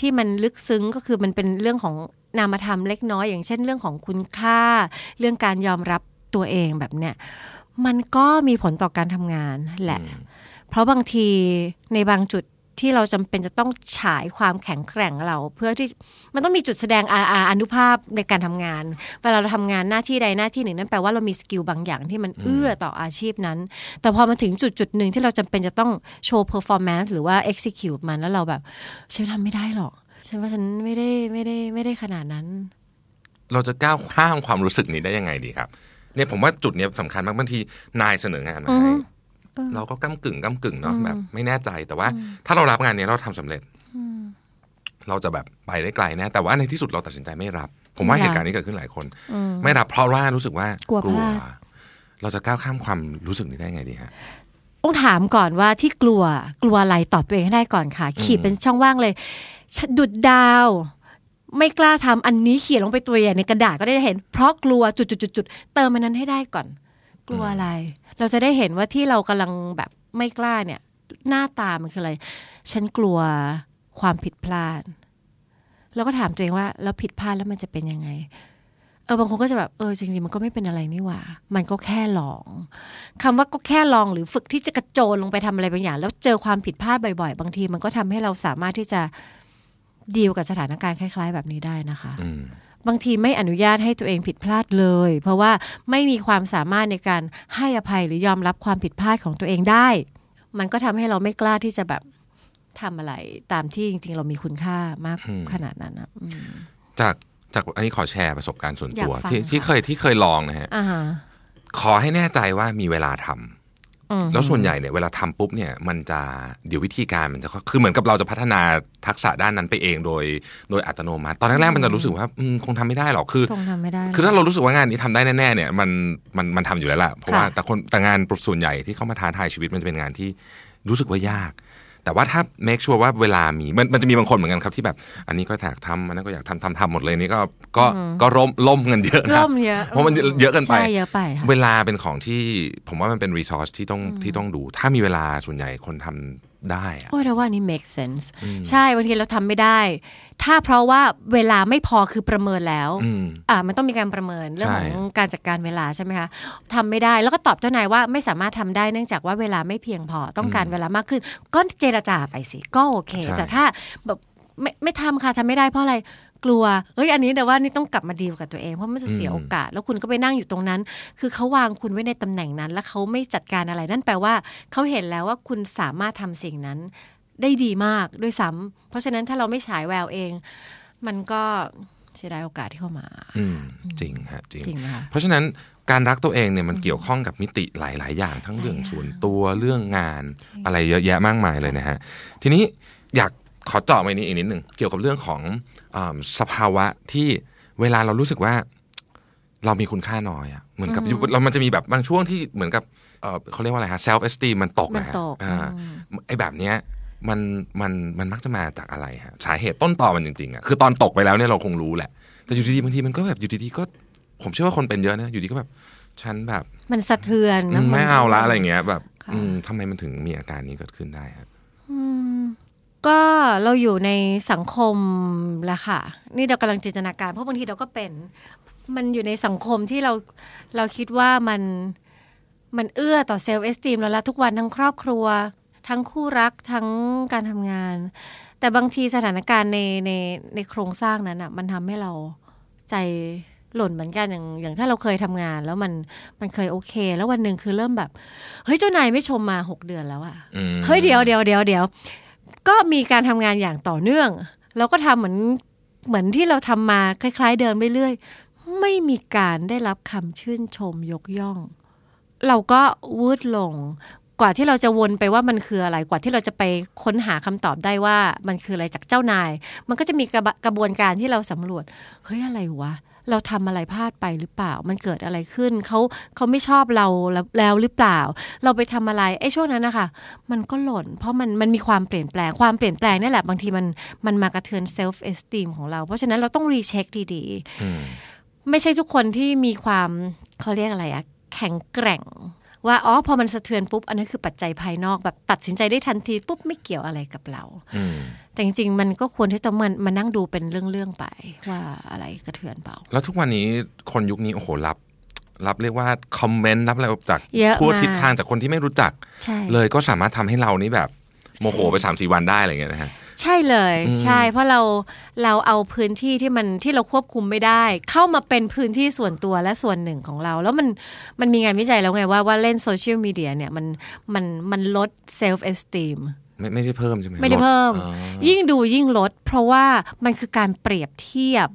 Speaker 3: ที่มันลึกซึ้งก็คือมันเป็นเรื่องของนามธรรมเล็กน้อย อย่างเช่นเรื่องของคุณค่า เรื่องการยอมรับ ตัวเองแบบเนี้ยมันก็มีผลต่อการทำงานแหละ เพราะบางทีในบางจุดที่เราจำเป็นจะต้องฉายความแข็งแกร่งเรา เพื่อที่มันต้องมีจุดแสดงอาอานุภาพในการทำงานเวลาเราทำงานหน้าที่ใดหน้าที่หนึ่งนั่นแปลว่าเรามี skill บางอย่างที่มันเอื้อต่ออาชีพนั้น แต่พอมาถึงจุดจุดหนึ่งที่เราจำเป็นจะต้องโชว์ performance หรือว่า execute มันแล้วเราแบบฉันทำไม่ได้หรอก ฉันว่าฉันไม่ได้ไม่ได้ไม่ได้ขนาดนั้น
Speaker 2: เราจะก้าวข้ามความรู้สึกนี้ได้ยังไงดีครับ เนี่ยผมว่าจุดเนี้ยสำคัญมากบางทีนายเสนองานมาให้เราก็ก้ากึ่งก้ากึ่งเนาะแบบ ไม่แน่ใจแต่ว่า ถ้าเรารับงานเนี้ยเราทำสำเร็จเราจะแบบไปได้ไกลแน่แต่ว่าในที่สุดเราตัดสินใจไม่รับ ผมว่า
Speaker 3: ค่ะ
Speaker 2: เหตุการณ์นี้เกิดขึ้นหลายคน ไม่รับเพราะว่ารู้สึกว่าก
Speaker 3: ลัวพลาด
Speaker 2: เราจะก้าวข้ามความรู้สึกนี้ได้ไงดีฮะ
Speaker 3: ต้องถามก่อนว่าที่กลัวกลัวอะไรตอบตัวเองให้ได้ก่อนค่ะ ขีดเป็นช่องว่างเลยฉันดุดดาว ไม่กล้าทำอันนี้เขียนลงไปตัวใหญ่ในกระดาษก็ได้เห็น เพราะกลัวจุดจุดจุดเติมมันนั้นให้ได้ก่อน กลัวอะไร เราจะได้เห็นว่าที่เรากำลังแบบไม่กล้าเนี่ย หน้าตามันคืออะไร ฉันกลัวความผิดพลาด แล้วก็ถามตัวเองว่าแล้วผิดพลาดแล้วมันจะเป็นยังไงเออบางคนก็จะแบบเออจริงๆมันก็ไม่เป็นอะไรนี่หว่า มันก็แค่ลองคำว่าก็แค่ลองหรือฝึกที่จะกระโจนลงไปทำอะไรบางอย่าง แล้วเจอความผิดพลาดบ่อยๆ บางทีมันก็ทำให้เราสามารถที่จะ ดีลกับสถานการณ์คล้ายๆ แบบนี้ได้นะคะ
Speaker 2: อืม
Speaker 3: บางทีไม่อนุญาตให้ตัวเองผิดพลาดเลย เพราะว่าไม่มีความสามารถในการให้อภัยหรือยอมรับความผิดพลาดของตัวเองได้ มันก็ทำให้เราไม่กล้าที่จะแบบทำอะไร ตามที่จริง ๆ เรามีคุณค่ามาก
Speaker 2: อืม
Speaker 3: ขนาดนั้นนะอืม
Speaker 2: จากจากอันนี้ขอแชร์ประสบการณ์ส่วนตัว
Speaker 3: อยากฟัง
Speaker 2: ที่ที่
Speaker 3: ค่ะ
Speaker 2: เคยที่เคยลองนะฮะ
Speaker 3: อ่าฮะ
Speaker 2: ขอให้แน่ใจว่ามีเวลาทำ
Speaker 3: อืม
Speaker 2: แล้วส่วนใหญ่เนี่ยเวลาทำปุ๊บเนี่ยมันจะเดี๋ยววิธีการมันจะคือเหมือนกับเราจะพัฒนาทักษะด้านนั้นไปเองโดยโดยอัตโนมัติ ตอนแรกๆมันจะรู้สึกว่าอืมคงทำไม่ได้หรอกคือ
Speaker 3: คงทำไม่ได้
Speaker 2: คือถ้าเรารู้สึกว่างานนี้ทำได้แน่ๆเนี่ยมันมันมันทำอยู่แล้วล่ะเพราะว่า
Speaker 3: ค่ะ
Speaker 2: แต่คนแต่งานส่วนใหญ่ที่เข้ามาท้าทายชีวิตมันจะเป็นงานที่รู้สึกว่ายาก แต่ว่าถ้า make sure ว่าเวลามีมันมันจะมีบางคนเหมือนกันครับที่แบบ อันนี้ก็อยากทำอันนั้นก็อยากทำทำทำหมดเลยนี่ก็ก็ก็ร่มล่มเงินเยอะนะ
Speaker 3: ร่มเยอะ
Speaker 2: เพราะมันเยอะเกินไป
Speaker 3: ใช่เยอะไปค่ะ
Speaker 2: เวลาเป็นของที่ผมว่ามันเป็นรีซอสที่ต้องที่ต้องดู ถ้ามีเวลาส่วนใหญ่คนทำ ได้อะ
Speaker 3: โอ้ยแต่ว่านี่ make sense ใช่บางทีเราทำไม่ได้ ถ้าเพราะว่าเวลาไม่พอคือประเมินแล้ว
Speaker 2: อืม
Speaker 3: อ่ามันต้องมีการประเมินเรื่อง
Speaker 2: ใช่
Speaker 3: ของการจัดการเวลาใช่ไหมคะทำไม่ได้แล้วก็ตอบเจ้านายว่าไม่สามารถทำได้เนื่องจากว่าเวลาไม่เพียงพอต้องการเวลามากขึ้น ก็เจรจาไปสิก็โอเค แต่ถ้าแบบไม่ไม่ทำค่ะทำไม่ได้เพราะอะไร กลัว เอ้ยอันนี้แต่ว่านี่ต้องกลับมาดีลกับตัวเองเพราะมันจะเสียโอกาส แล้วคุณก็ไปนั่งอยู่ตรงนั้น คือเขาวางคุณไว้ในตำแหน่งนั้น แล้วเขาไม่จัดการอะไรนั่นแปลว่าเขาเห็นแล้วว่าคุณสามารถทำสิ่งนั้น ได้ดีมากด้วยซ้ำเพราะฉะนั้นถ้าเราไม่ฉายแววเอง มันก็เสียดายโอกาสที่เข้ามา
Speaker 2: อืมจริงฮะจริง
Speaker 3: จริงนะคะ
Speaker 2: เพราะฉะนั้นการรักตัวเองเนี่ยมันเกี่ยวข้องกับมิติหลาย ๆ อย่างทั้งเรื่องส่วนตัวเรื่องงานอะไรเยอะแยะมากมายเลยนะฮะทีนี้อยากขอเจาะไปนี้อีกนิดหนึ่งเกี่ยวกับเรื่องของอา สภาวะที่เวลาเรารู้สึกว่าเรามีคุณค่าน้อยอะเหมือนกับเรามันจะมีแบบบางช่วงที่เหมือนกับเอ่อเขาเรียกว่าอะไรฮะ self esteem มันตก
Speaker 3: มัน
Speaker 2: นะฮะ
Speaker 3: ตก
Speaker 2: อ่า
Speaker 3: อืม
Speaker 2: ไอ้แบบเนี้ยมันมันมันมักจะมาจากอะไรฮะสาเหตุต้นตอมันจริงๆอะคือตอนตกไปแล้วเนี่ยเราคงรู้แหละ แต่อยู่ดีๆบางทีมันก็แบบอยู่ดีๆก็ ผมเชื่อว่าคนเป็นเยอะนะอยู่ดีก็แบบฉันแบบ
Speaker 3: มันสะเทือนนะ
Speaker 2: ไม่เอาละอะไรเงี้ยแบบ
Speaker 3: ค่ะ
Speaker 2: อืมทำไมมันถึงมีอาการนี้เกิดขึ้นได้ฮะ
Speaker 3: อืม ก็เราอยู่ในสังคมแหละค่ะ นี่เรากำลังจินตนาการเพราะบางทีเราก็เป็น มันอยู่ในสังคมที่เราเราคิดว่ามันมันเอื้อต่อเซลล์เอสติมเราละทุกวันทั้งครอบครัว ทั้งคู่รักทั้งการทำงาน แต่บางทีสถานการณ์ในในในโครงสร้างนั้นอะมันทำให้เราใจหล่นเหมือนกันอย่างอย่างถ้าเราเคยทำงาน แล้วมันมันเคยโอเค แล้ววันหนึ่งคือเริ่มแบบ เฮ้ยเจ้านายไม่ชมมาหกเดือนแล้วอะ
Speaker 2: อืม
Speaker 3: เฮ้ยเดี๋ยวเดี๋ยวเดี๋ยวเดี๋ยว ก็มีการทำงานอย่างต่อเนื่อง เราก็ทำเหมือนเหมือนที่เราทำมาคล้าย ๆ เดิมไปเรื่อย ไม่มีการได้รับคำชื่นชมยกย่อง เราก็วืดลง กว่าที่เราจะวนไปว่ามันคืออะไร กว่าที่เราจะไปค้นหาคำตอบได้ว่ามันคืออะไรจากเจ้านาย มันก็จะมีกระกระบวนการที่เราสำรวจ เฮ้ยอะไรวะ เราทำอะไรพลาดไปหรือเปล่า มันเกิดอะไรขึ้นเขาเขาไม่ชอบเราแล้วแล้วหรือเปล่า เราไปทำอะไรไอ้ช่วงนั้นนะคะมันก็หล่น เพราะมันมันมีความเปลี่ยนแปลงความเปลี่ยนแปลงนี่แหละบางทีมันมันมากระเทือน self-esteem ของเราเพราะฉะนั้นเราต้อง recheck ดีๆ
Speaker 2: อืม
Speaker 3: ไม่ใช่ทุกคนที่มีความเขาเรียกอะไรอะแข็งแกร่ง ว่าอ๋อพอมันสะเทือนปุ๊บ อันนั้นคือปัจจัยภายนอกแบบตัดสินใจได้ทันทีปุ๊บไม่เกี่ยวอะไรกับเรา
Speaker 2: อืม
Speaker 3: แต่จริงๆ มันก็ควรที่จะมันมานั่งดูเป็นเรื่องๆไปว่าอะไรกระเทือนเปล่า
Speaker 2: แล้วทุกวันนี้คนยุคนี้โอ้โหรับรับเรียกว่าคอมเมนต์รับอะไรจาก
Speaker 3: เยอะ
Speaker 2: ทั่ว
Speaker 3: มาก
Speaker 2: ทิศทางจากคนที่ไม่รู้จัก
Speaker 3: ใช่
Speaker 2: เลยก็สามารถทำให้เรานี่แบบโมโหไปสามสี่วันได้อะไรอย่างเงี้ยนะฮะ
Speaker 3: ใช่เลย
Speaker 2: อืม
Speaker 3: ใช่ เพราะเราเราเอาพื้นที่ที่มันที่เราควบคุมไม่ได้ เข้ามาเป็นพื้นที่ส่วนตัวและส่วนหนึ่งของเรา แล้วมันมันมีงานวิจัยแล้วไงว่าว่าเล่นโซเชียลมีเดียเนี่ยมันมันมันลด self-esteem
Speaker 2: ไม่ไม่ใช่เพิ่มใช่ไหม
Speaker 3: ไม่ได้
Speaker 2: ล
Speaker 3: เพิ่ม
Speaker 2: อ๋อ
Speaker 3: ยิ่งดูยิ่งลด เพราะว่ามันคือการเปรียบเทียบ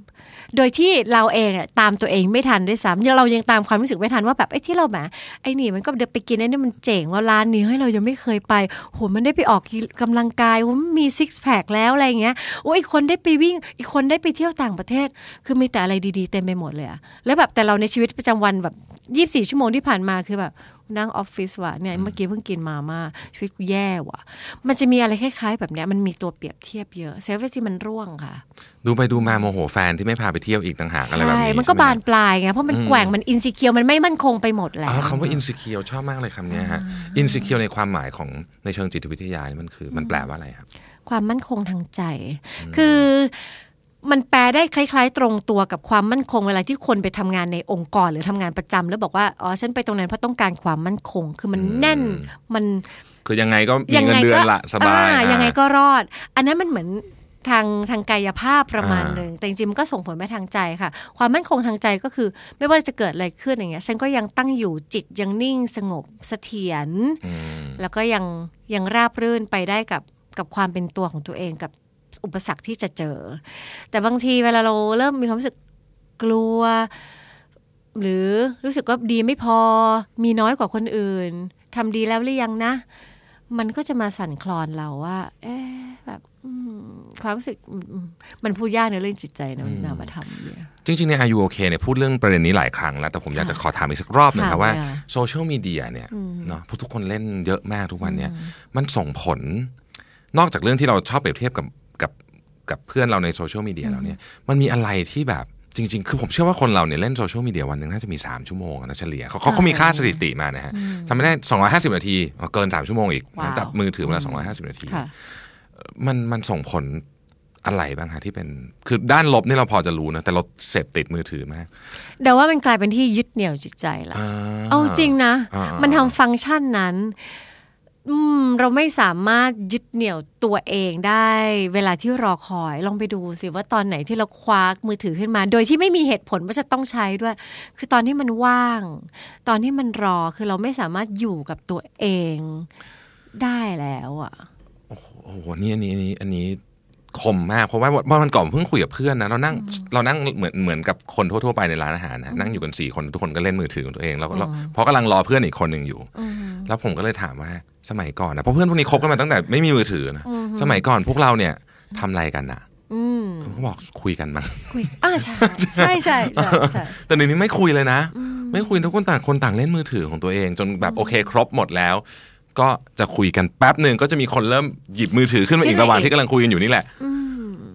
Speaker 3: โดยที่เราเองตามตัวเองไม่ทันด้วยซ้ำยังเรายังตามความรู้สึกไม่ทันว่าแบบไอ้ที่เราแหมไอ้นี่มันก็เดี๋ยวไปกินไอ้นี่มันเจ๋งว่าร้านนี้เฮ้ยเรายังไม่เคยไปโหมันได้ไปออกกำลังกายมันมีซิกแพคแล้วอะไรเงี้ยโอ้ยอีกคนได้ไปวิ่ง อีกคนได้ไปเที่ยวต่างประเทศ คือมีแต่อะไรดีๆเต็มไปหมดเลยอะแล้วแบบแต่เราในชีวิตประจำวันแบบยี่สี่ชั่วโมงที่ผ่านมาคือแบบ นั่งออฟฟิศว่ะเนี่ยเมื่อกี้เพิ่งกินมาม่าชีวิตกูแย่ว่ะ มันจะมีอะไรคล้ายๆ แบบเนี้ยมันมีตัวเปรียบเทียบเยอะ self-esteem มันร่วงค่ะ
Speaker 2: ดูไปดูมาโมโหแฟนที่ไม่พาไปเที่ยวอีกต่างหากอะไรแบบนี้
Speaker 3: ใช่มันก็
Speaker 2: ใช่ไห
Speaker 3: บานปลายไงเพราะมันแกว่งมัน insecure มันไม่มั่นคงไปหมดแล้ว
Speaker 2: อ๋อคำว่า insecure ชอบมากเลยคำเนี้ยฮะ insecure ในความหมายของในเชิงจิตวิทยานี่มันคือมันแปลว่าอะไรครับ
Speaker 3: ความมั่นคงทางใจ คือ มันแปลได้คล้าย ๆ ตรงตัวกับความมั่นคงเวลาที่คนไปทำงานในองค์กรหรือทำงานประจำแล้วบอกว่าอ๋อฉันไปตรงนั้นเพราะต้องการความมั่นคง คือมันแน่นมัน
Speaker 2: คือยังไงก็มีเงินเดือนละสบาย
Speaker 3: อ่
Speaker 2: อะ
Speaker 3: ยังไงก็รอด อันนั้นมันเหมือนทางทางกายภาพประมาณ
Speaker 2: อ่า
Speaker 3: หนึ่งแต่จริงๆมันก็ส่งผลไปทางใจค่ะ ความมั่นคงทางใจก็คือ ไม่ว่าจะเกิดอะไรขึ้นอย่างเงี้ยฉันก็ยังตั้งอยู่จิตยังนิ่งสงบเสถียร
Speaker 2: อืม
Speaker 3: แล้วก็ยังยังราบรื่นไปได้กับกับความเป็นตัวของตัวเองกับ อุปสรรคที่จะเจอ แต่บางทีเวลาเราเริ่มมีความรู้สึกกลัว หรือรู้สึกว่าดีไม่พอ มีน้อยกว่าคนอื่นทำดีแล้วหรือยังนะ มันก็จะมาสั่นคลอนเราว่า เอ๊ะแบบอืมความรู้สึกอืมอืมมันพูดยากในเรื่องจิตใจนะนามธรรมเนี่ย
Speaker 2: จริงๆใน R U OK เนี่ยพูดเรื่องประเด็นนี้หลายครั้งแล้ว แต่ผมอยากจะขอถามอีกสักรอบหนึงครับ
Speaker 3: ค่ะ
Speaker 2: ว่า
Speaker 3: ค่ะ
Speaker 2: โซเชียลมีเดียเนี่ยเนาะทุกคนเล่นเยอะมากทุกวันเนี่ยมันส่งผลนอกจากเรื่องที่เราชอบเปรียบเทียบกับ กับกับเพื่อนเราในโซเชียลมีเดียแล้วเนี่ยมันมีอะไรที่แบบจริง ๆ คือผมเชื่อว่าคนเราเนี่ยเล่นโซเชียลมีเดียวันหนึ่งน่าจะมี 3 ชั่วโมงนะเฉลี่ยเขาเขาเขามีค่าสถิติมานะฮะทำไม่ได้ 250 นาทีอ๋อเกิน 3 ชั่วโมงอีก
Speaker 3: ว้าว
Speaker 2: จับมือถือมาละ250 นาที
Speaker 3: ค่ะ
Speaker 2: มันมันส่งผลอะไรบ้างฮะที่เป็นคือด้านลบนี่เราพอจะรู้นะ แต่เราเสพติดมือถือมาก
Speaker 3: เดี๋ยวว่ามันกลายเป็นที่ยึดเหนี่ยวจิตใจละ
Speaker 2: อ่า
Speaker 3: เอาจริงนะ
Speaker 2: อ่ามั
Speaker 3: มันทำฟังก์ชันนั้นอืม เราไม่สามารถยึดเหนี่ยวตัวเองได้ เวลาที่รอคอยลองไปดูสิว่าตอนไหนที่เราคว้ามือถือขึ้นมา โดยที่ไม่มีเหตุผลว่าจะต้องใช้ด้วย คือตอนที่มันว่าง ตอนที่มันรอคือเราไม่สามารถอยู่กับตัวเองได้แล้วอะ
Speaker 2: โอ้โหนี่อันนี้อันนี้อันนี้ คมมาก เพราะว่าวันก่อนเพิ่งคุยกับเพื่อนนะเรานั่งเรานั่งเหมือนเหมือนกับคนทั่วๆไปในร้านอาหารนะนั่งอยู่กันสี่คนทุกคนก็เล่นมือถือของตัวเองแล้วก็เราเพราะกำลังรอเพื่อนอีกคนหนึ่งอยู่ แล้วผมก็เลยถามว่าสมัยก่อนนะเพราะเพื่อนพวกนี้คบกันมาตั้งแต่ไม่มีมือถือนะสมัยก่อนพวกเราเนี่ยทำอะไรกันนะ
Speaker 3: อืม
Speaker 2: ผมก็บอกคุยกันมั้ง
Speaker 3: คุยอ่าใช่ใช่ใช่ใช่ใช่
Speaker 2: แต่เดี๋ยวนี้ไม่คุยเลยนะ ไม่คุยทุกคนต่างคนต่างเล่นมือถือของตัวเอง จนแบบโอเคครบหมดแล้ว ก็จะคุยกันแป๊บหนึ่งก็จะมีคนเริ่มหยิบมือถือขึ้นมาอีกระหว่างที่กำลังคุยกันอยู่นี่แหละ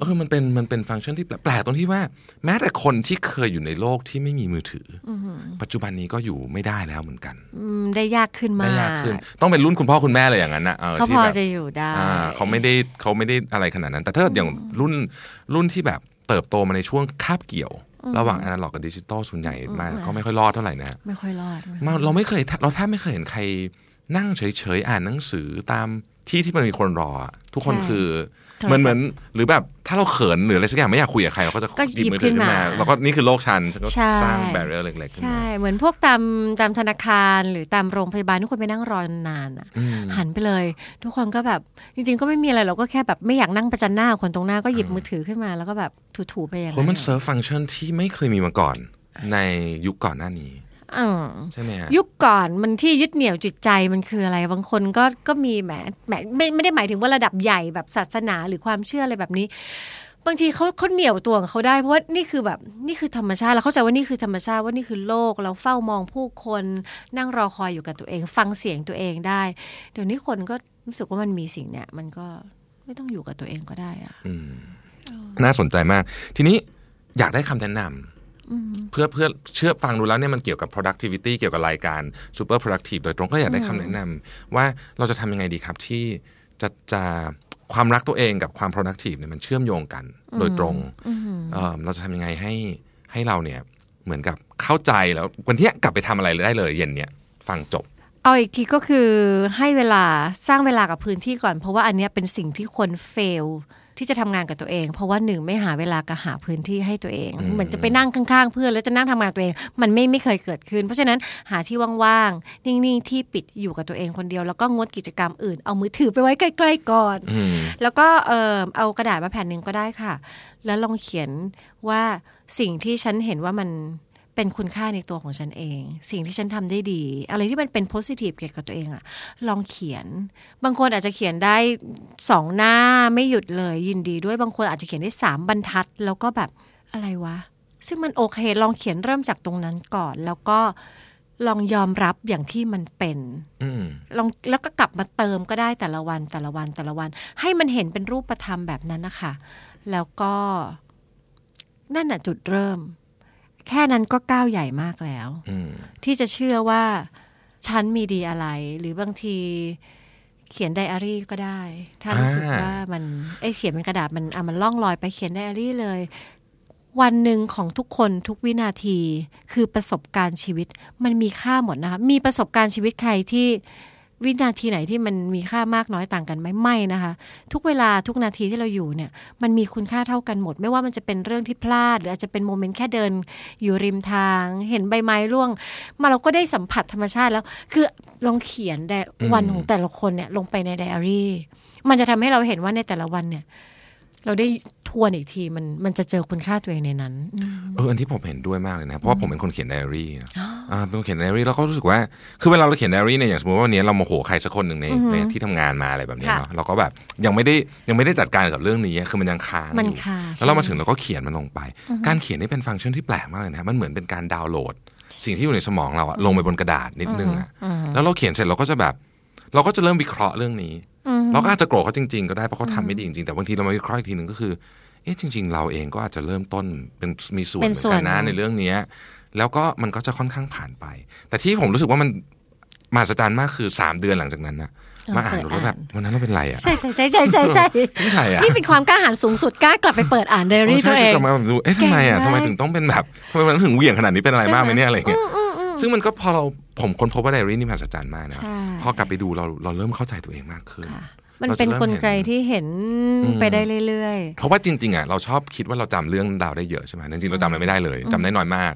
Speaker 2: เออมันเป็นมันเป็นฟังก์ชันที่แปลกแปลกตรงที่ว่า แม้แต่คนที่เคยอยู่ในโลกที่ไม่มีมือถืออปัจจุบันนี้ก็อยู่ไม่ได้แล้วเหมือนกัน
Speaker 3: อืมได้ยากขึ้นมา
Speaker 2: ได้
Speaker 3: ก
Speaker 2: ยากขึ้น ต้องเป็นรุ่นคุณพ่อคุณแม่เลยอย่างนั้นนะเออ
Speaker 3: เขา
Speaker 2: ที่
Speaker 3: พอ
Speaker 2: แบบ
Speaker 3: จะอยู่ได้
Speaker 2: อ่าเขาไม่ได้เขาไม่ได้อะไรขนาดนั้น แต่ถ้าอย่างรุ่นรุ่นที่แบบเติบโตมาในช่วงคาบเกี่ยว ระหว่างอนาล็อกกับดิจิตอลส่วนใหญ่มาก็ไม่ค่อยรอดเท่าไหร่นะ
Speaker 3: ไม่ค่อยรอด
Speaker 2: มาเราไม่เคยเราแทบไม่เคยเห็นใคร นั่งเฉยๆอ่านหนังสือตามที่ที่มันมีคนรออะทุกคน
Speaker 3: ใช่
Speaker 2: คือ
Speaker 3: โทรศัพท์
Speaker 2: เหมือนเหมือนหรือแบบถ้าเราเขินหรืออะไรสักอย่างไม่อยากคุยกับใครเราก็จะ
Speaker 3: ก็
Speaker 2: หยิบ
Speaker 3: หยิบ
Speaker 2: มือถือขึ้น
Speaker 3: ขึ้น
Speaker 2: มา
Speaker 3: มา
Speaker 2: แล้วก็นี่คือโลกชันฉันก็
Speaker 3: ใช่
Speaker 2: สร้างแบเรียร์เล็กๆขึ้น
Speaker 3: ใช่
Speaker 2: มา
Speaker 3: เหมือนพวกตามตามธนาคารหรือตามโรงพยาบาลทุกคนไปนั่งรอนานอะ
Speaker 2: อืม
Speaker 3: หันไปเลย ทุกคนก็แบบจริง ๆ ก็ไม่มีอะไรเราก็แค่แบบไม่อยากนั่งประจันหน้าคนตรงหน้าก็หยิบมือถือขึ้นมาแล้วก็แบบถูๆไปอย่าง
Speaker 2: คนมัน
Speaker 3: อะ
Speaker 2: เซิร์ฟฟังก์ชันที่ไม่เคยมีมาก่อนในยุคก่อนหน้านี้
Speaker 3: อืม
Speaker 2: ใช่ไหมฮะ
Speaker 3: ยุคก่อนมันที่ยึดเหนี่ยวจิตใจมันคืออะไร บางคนก็ก็มีแหมแหมไม่ไม่ได้หมายถึงว่าระดับใหญ่แบบศาสนาหรือความเชื่ออะไรแบบนี้ บางทีเขาเขาเหนี่ยวตัวของเขาได้เพราะว่านี่คือแบบนี่คือธรรมชาติเราเข้าใจว่านี่คือธรรมชาติว่านี่คือโลกเราเฝ้ามองผู้คนนั่งรอคอยอยู่กับตัวเอง ฟังเสียงตัวเองได้ เดี๋ยวนี้คนก็รู้สึกว่ามันมีสิ่งเนี้ยมันก็ไม่ต้องอยู่กับตัวเองก็ได้อะ
Speaker 2: อืมน่าสนใจมาก ทีนี้อยากได้คำแนะนำ เพื่อเพื่อเชื่อฟังดูแล้วเนี่ยมันเกี่ยวกับ productivity เกี่ยวกับรายการ super productive โดยตรงก็อยากได้คำแนะนำว่าเราจะทำยังไงดีครับที่จะจะความรักตัวเองกับความ productive เนี่ยมันเชื่อมโยงกันโดยตรงเอ่อเราจะทำยังไงให้ให้เราเนี่ยเหมือนกับเข้าใจแล้ววันเนี้ยกลับไปทำอะไรได้เลยเย็นเนี่ยฟังจบ
Speaker 3: เอาอีกทีก็คือให้เวลาสร้างเวลากับพื้นที่ก่อน เพราะว่าอันเนี้ยเป็นสิ่งที่คนเฟล ที่จะทำงานกับตัวเอง เพราะว่าหนึ่งไม่หาเวลากับหาพื้นที่ให้ตัวเอง เหมือนจะไปนั่งข้างๆ เพื่อนแล้วจะนั่งทำงานตัวเอง มันไม่ไม่เคยเกิดขึ้น เพราะฉะนั้นหาที่ว่างๆนิ่งๆที่ปิดอยู่กับตัวเองคนเดียว แล้วก็งดกิจกรรมอื่นเอามือถือไปไว้ใกล้ๆก่อน
Speaker 2: อืม
Speaker 3: แล้วก็เออเอากระดาษมาแผ่นหนึ่งก็ได้ค่ะ แล้วลองเขียนว่าสิ่งที่ฉันเห็นว่ามัน เป็นคุณค่าในตัวของฉันเอง สิ่งที่ฉันทำได้ดี อะไรที่มันเป็นโพสิทีฟเกี่ยวกับตัวเองอะลองเขียน บางคนอาจจะเขียนได้สองหน้าไม่หยุดเลยยินดีด้วยบางคนอาจจะเขียนได้สามบรรทัด แล้วก็แบบอะไรวะ ซึ่งมันโอเคลองเขียนเริ่มจากตรงนั้นก่อน แล้วก็ลองยอมรับอย่างที่มันเป็น
Speaker 2: อืม
Speaker 3: ลองแล้วก็กลับมาเติมก็ได้แต่ละวันแต่ละวันแต่ละวัน ให้มันเห็นเป็นรูปธรรมแบบนั้นนะคะ แล้วก็นั่นน่ะจุดเริ่ม แค่นั้นก็ก้าวใหญ่มากแล้ว
Speaker 2: อืม
Speaker 3: ที่จะเชื่อว่าฉันมีดีอะไร หรือบางทีเขียนไดอารี่ก็ได้ ถ้ารู้สึก
Speaker 2: อ่า
Speaker 3: ว่ามันไอยเขียนเป็นกระดาษมันอะมันล่องลอยไปเขียนไดอารี่เลย วันหนึ่งของทุกคนทุกวินาทีคือประสบการณ์ชีวิต มันมีค่าหมดนะคะมีประสบการณ์ชีวิตใครที่ วินาทีไหนที่มันมีค่ามากน้อยต่างกันไหมไม่นะคะ ทุกเวลาทุกนาทีที่เราอยู่เนี่ยมันมีคุณค่าเท่ากันหมด ไม่ว่ามันจะเป็นเรื่องที่พลาด หรืออาจจะเป็นโมเมนต์แค่เดิน อยู่ริมทาง เห็นใบไม้ร่วง มาเราก็ได้สัมผัสธรรมชาติแล้ว คือลองเขียนได
Speaker 2: อืม
Speaker 3: วันของแต่ละคนเนี่ยลงไปในไดอารี่ มันจะทำให้เราเห็นว่าในแต่ละวันเนี่ย เราได้ทวนอีกทีมันมันจะเจอคุณค่าตัวเองในนั้น
Speaker 2: เอออันที่ผมเห็นด้วยมากเลยนะ เพราะว่าผมเป็นคนเขียนไดอารี่นะอ่าเป็นคนเขียนไดอารี่แล้วก็รู้สึกว่าคือเวลาเราเขียนไดอารี่เนี่ยอย่างสมมติว่าวันนี้เราโมโหใครสักคนหนึ่งในในที่ทำงานมาอะไรแบบเนี้ย
Speaker 3: ค่ะ
Speaker 2: เนาะเราก็แบบยังไม่ได้ยังไม่ได้จัดการกับเรื่องนี้คือมันยังค้าง
Speaker 3: มัน
Speaker 2: อยู่
Speaker 3: ค่ะ
Speaker 2: แล้วเรามา
Speaker 3: ใช่
Speaker 2: ถึงเราก็เขียนมันลงไป การเขียนนี่เป็นฟังก์ชันที่แปลกมากเลยนะมันเหมือนเป็นการดาวน์โหลด สิ่งที่อยู่ในสมองเราอะลงไปบนกระดาษนิดนึงอะแล้วเราเขียนเสร็จเราก็จะแบบเราก็จะเริ่มวิเคราะห์เรื่องนี้ เราก็อาจจะโกรธเขาจริง ๆ ก็ได้เพราะเขาทำไม่ดีจริงๆ แต่บางทีเรามาวิเคราะห์อีกทีหนึ่งก็คือ เอ๊ะจริง ๆ เราเองก็อาจจะเริ่มต้นเป็นมีส่วน
Speaker 3: เป็น
Speaker 2: เหมือ
Speaker 3: ส่วน
Speaker 2: นกันนะ
Speaker 3: หนึ่ง
Speaker 2: ในเรื่องเนี้ยแล้วก็มันก็จะค่อนข้างผ่านไป แต่ที่ผมรู้สึกว่ามันมหัศจรรย์มากคือสามเดือนหลังจากนั้นนะมาอ่านดูแล้วแบบวันนั้นเราเป็นไรอะ
Speaker 3: ใช่ใช่ใช่ใช่ใช่ใช่
Speaker 2: ไม่ใช่อะ
Speaker 3: นี่เป็นความกล้าหาญสูงสุดกล้ากลับไปเปิดอ่านไดอารี่
Speaker 2: ใช่
Speaker 3: ตัวเอง
Speaker 2: กลับมาดู เอ๊ะทำไมอะ
Speaker 3: เก่งมาก
Speaker 2: ทำไมถึงต้องเป็นแบบทำไมมันถึงเหวี่ยงขนาดนี้เป็นอะไรบ้างไหมเนี่ยอะไรเงี้ย ซึ่งมันก็พอเราผมค้นพบว่าไดอารี่นี่มหัศจรรย์มากนะ
Speaker 3: ใช่
Speaker 2: พอกลับไปดูเราเราเริ่มเข้าใจตัวเองมากขึ้น
Speaker 3: ค่ะมันเป็นกลไกที่เห็นไปได้เรื่อย
Speaker 2: เพราะว่าจริงๆอะเราชอบคิดว่าเราจำเรื่องราวได้เยอะใช่ไหมจริงๆเราจำอะไรไม่ได้เลยจำได้น้อยมาก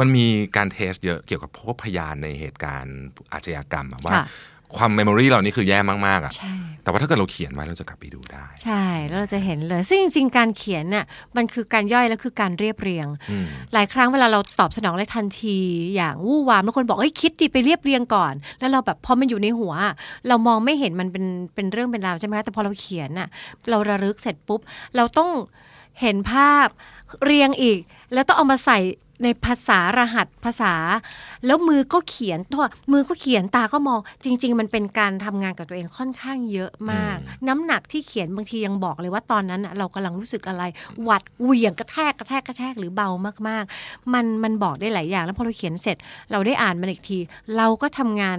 Speaker 2: มันมีการ test เยอะเกี่ยวกับพวกพยานในเหตุการณ์อาชญากรรมอะว่า
Speaker 3: ค่ะ
Speaker 2: ความ memory เรานี่คือแย่มากๆอะ
Speaker 3: ๆใช่
Speaker 2: แต่ว่าถ้าเกิดเราเขียนไว้เราจะกลับไปดูได้
Speaker 3: ใช่แล้วเราจะเห็นเลย ซึ่งจริงๆ การเขียนน่ะมันคือการย่อยและคือการเรียบเรียง
Speaker 2: อืม
Speaker 3: หลายครั้งเวลาเราตอบสนองอะไรทันที อย่างวู่วามบางคนบอกเอ้ยคิดดีไปเรียบเรียงก่อน แล้วเราแบบพอมันอยู่ในหัว เรามองไม่เห็นมันเป็นเป็นเรื่องเป็นราวใช่ไหมคะแต่พอเราเขียนน่ะเราระลึกเสร็จปุ๊บ เราต้องเห็นภาพเรียงอีก แล้วต้องเอามาใส่ ในภาษารหัสภาษา แล้วมือก็เขียนตัวมือก็เขียนตาก็มอง จริง ๆ มันเป็นการทำงานกับตัวเองค่อนข้างเยอะมาก น้ำหนักที่เขียนบางทียังบอกเลยว่าตอนนั้นน่ะเรากำลังรู้สึกอะไร หวัดเหวี่ยงกระแทกกระแทกกระแทกหรือเบามากๆ มันมันบอกได้หลายอย่าง แล้วพอเราเขียนเสร็จ เราได้อ่านมันอีกที เราก็ทำงาน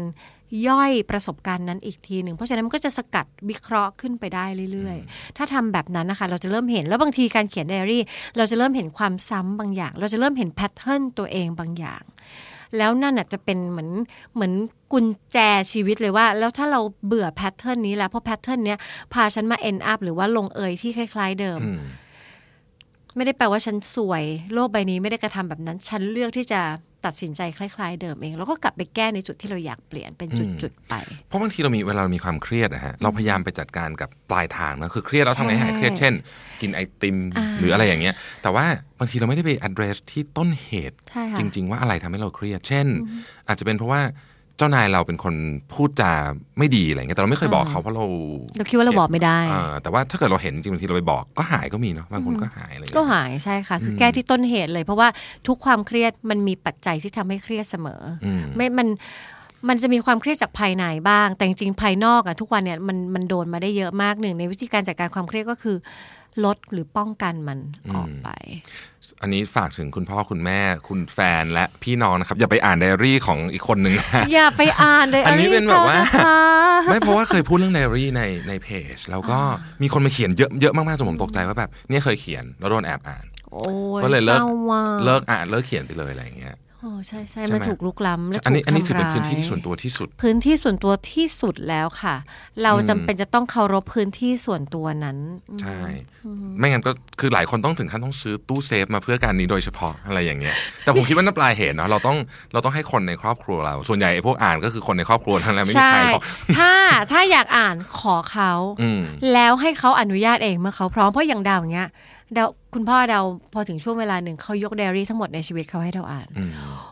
Speaker 3: ย่อยประสบการณ์นั้นอีกทีหนึ่ง เพราะฉะนั้นมันก็จะสกัดวิเคราะห์ขึ้นไปได้เรื่อยๆ ถ้าทำแบบนั้นนะคะ เราจะเริ่มเห็นแล้วบางทีการเขียนไดอารี่ เราจะเริ่มเห็นความซ้ำบางอย่าง เราจะเริ่มเห็น pattern ตัวเองบางอย่าง แล้วนั่นน่ะจะเป็นเหมือนเหมือนกุญแจชีวิตเลยว่า แล้วถ้าเราเบื่อ pattern นี้แล้วเพราะ pattern เนี้ยพาฉันมาเอ็นอัพหรือว่าลงเอยที่คล้าย ๆ เดิม
Speaker 2: อืม
Speaker 3: ไม่ได้แปลว่าฉันสวย โลกใบนี้ไม่ได้กระทำแบบนั้น ฉันเลือกที่จะตัดสินใจคล้าย ๆ เดิมเอง แล้วก็กลับไปแก้ในจุดที่เราอยากเปลี่ยนเป็นจุดๆไป
Speaker 2: เพราะบางทีเรามีเวลาเรามีความเครียดนะฮะเราพยายามไปจัดการกับปลายทางนะคือเครียดแล้วทำไงให้หายเครียดเช่น กินไอติม
Speaker 3: อ่า
Speaker 2: หรืออะไรอย่างเงี้ย แต่ว่าบางทีเราไม่ได้ไป address ที่ต้นเหตุ
Speaker 3: ใช่ค่ะ
Speaker 2: จริง ๆ ว่าอะไรทำให้เราเครียด เช่น อาจจะเป็นเพราะว่า เจ้านายเราเป็นคนพูดจาไม่ดีอะไรเงี้ยแต่เราไม่เคยบอกเขาเพราะเรา
Speaker 3: เราคิดว่าเราบอกไม่ได้
Speaker 2: เออแต่ว่าถ้าเกิดเราเห็นจริงบางทีเราไปบอกก็หายก็มีเนาะบางคนก็หายอะไรอย่าง
Speaker 3: ก็
Speaker 2: เงี้ย
Speaker 3: หายใช่ค่ะคือแก้ที่ต้นเหตุเลย เพราะว่าทุกความเครียดมันมีปัจจัยที่ทำให้เครียดเสมออ
Speaker 2: ม
Speaker 3: ไม่มันมันจะมีความเครียดจากภายในบ้าง แต่จริงๆภายนอกอะทุกวันเนี่ยมันมันโดนมาได้เยอะมากหนึ่งในวิธีการจัดการความเครียดก็คือ ลดหรือป้องกันมันออกไป
Speaker 2: อันนี้ฝากถึงคุณพ่อคุณแม่คุณแฟนและพี่น้องนะครับ อย่าไปอ่านไดอารี่ของอีกคนหนึ่งนะ
Speaker 3: อย่าไปอ่านเลย
Speaker 2: อันนี้เป็นแบบว่า
Speaker 3: นะคะ
Speaker 2: ไม่เพราะว่าเคยพูดเรื่องไดอารี่ในในเพจ แล้วก็มีคนมาเขียนเยอะเยอะมากๆจนผมตกใจว่าแบบเนี่ยเคยเขียนแล้วโดนแอบอ่าน
Speaker 3: โอ้ย
Speaker 2: ก็เลยเลิก
Speaker 3: ศร้าว่ะ
Speaker 2: เลิกอ่านเลิกเขียนไปเลยอะไรอย่างเงี้ย
Speaker 3: โอ้ใช่ใช่
Speaker 2: ใช่ไหม
Speaker 3: มันถูกลุกล้ำและ
Speaker 2: อันนี้
Speaker 3: ถูก
Speaker 2: อันนี้ถือเป็น
Speaker 3: ทำร้าย
Speaker 2: พื้นที่ที่ส่วนตัวที่สุด
Speaker 3: พื้นที่ส่วนตัวที่สุดแล้วค่ะ เรา
Speaker 2: อืม
Speaker 3: จำเป็นจะต้องเคารพพื้นที่ส่วนตัวนั้น
Speaker 2: ใช่ไม่งั้นก็คือหลายคนต้องถึงขั้นต้องซื้อตู้เซฟมาเพื่อการนี้โดยเฉพาะอะไรอย่างเงี้ย แต่ผมคิดว่านั่นปลายเหตุเนาะเราต้องเราต้องให้คนในครอบครัวเรา ส่วนใหญ่ไอ้พวกอ่านก็คือคนในครอบครัวทั้งนั้นไม่มี
Speaker 3: ใช่
Speaker 2: ใครหรอก
Speaker 3: ถ้าถ้าอยากอ่านขอเขา
Speaker 2: อืม
Speaker 3: แล้วให้เขาอนุญาตเองเมื่อเขาพร้อมเพราะอย่างดาวอย่างเงี้ย ดาวคุณพ่อดาวพอถึงช่วงเวลาหนึ่งเขายกไดอารี่ทั้งหมดในชีวิตเขาให้เราอ่าน
Speaker 2: อืม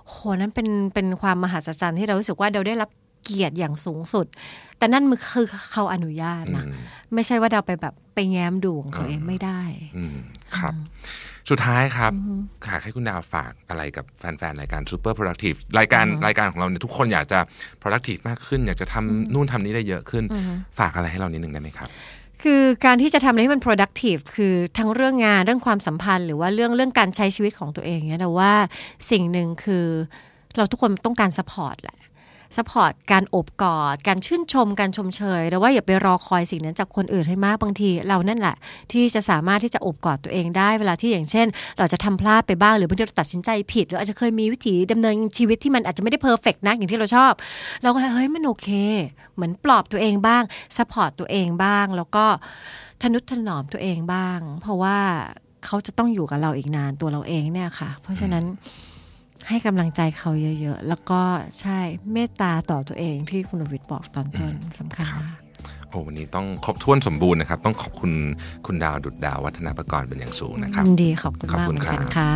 Speaker 3: โหนั้นเป็นเป็นความมหัศจรรย์ที่เรารู้สึกว่าเราได้รับเกียรติอย่างสูงสุด แต่นั่นมันคือเขาอนุญาตนะ
Speaker 2: อืม
Speaker 3: ไม่ใช่ว่าเราไปแบบไปแง้มดูของเขาเองไม่ได้
Speaker 2: อืมครับ สุดท้ายครับอยากให้คุณดาวฝากอะไรกับแฟนๆ รายการ Super Productive รายการรายการของเราเนี่ยทุกคนอยากจะ productive มากขึ้น อยากจะทำนู่นทำนี้ได้เยอะขึ้น ฝากอะไรให้เรานิดนึงได้ไหมครับ
Speaker 3: คือการที่จะทำอะไรให้มัน productive คือทั้งเรื่องงานเรื่องความสัมพันธ์ หรือว่าเรื่องเรื่องการใช้ชีวิตของตัวเองเนี่ยแต่ว่าสิ่งหนึ่งคือเราทุกคนต้องการ support แหละ support การอบกอด การชื่นชม การชมเชยแต่ว่าอย่าไปรอคอยสิ่งนั้นจากคนอื่นให้มากบางที เรานั่นแหละ ที่จะสามารถที่จะอบกอดตัวเองได้เวลาที่อย่างเช่น เราจะทำพลาดไปบ้างหรือบางทีเราตัดสินใจผิดหรืออาจจะเคยมีวิถีดำเนินชีวิตที่มันอาจจะไม่ได้เพอร์เฟกนะอย่างที่เราชอบ เราก็เฮ้ยมันโอเค เหมือนปลอบตัวเองบ้าง support ตัวเองบ้าง แล้วก็ทนุถนอมตัวเองบ้าง เพราะว่าเขาจะต้องอยู่กับเราอีกนานตัวเราเองเนี่ยค่ะ เพราะฉะนั้น ให้กำลังใจเขาเยอะๆ แล้วก็ใช่เมตตาต่อตัวเองที่คุณวิทย์บอกตอนต้นสำคัญมาก
Speaker 2: โอ้วันนี้ต้องครบถ้วนสมบูรณ์นะครับ ต้องขอบคุณคุณดาวดุดดาววัฒนาประกรณ์เป็นอย่างสูงนะครับ
Speaker 3: ยินดีขอบคุณ
Speaker 2: ขอบ
Speaker 3: มาก
Speaker 2: คุ
Speaker 3: เห
Speaker 2: ณ
Speaker 3: มือนกัน
Speaker 2: ครับ
Speaker 3: ค่ะ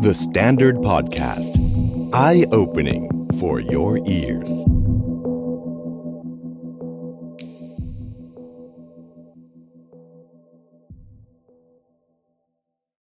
Speaker 1: The Standard Podcast. Eye opening for your ears.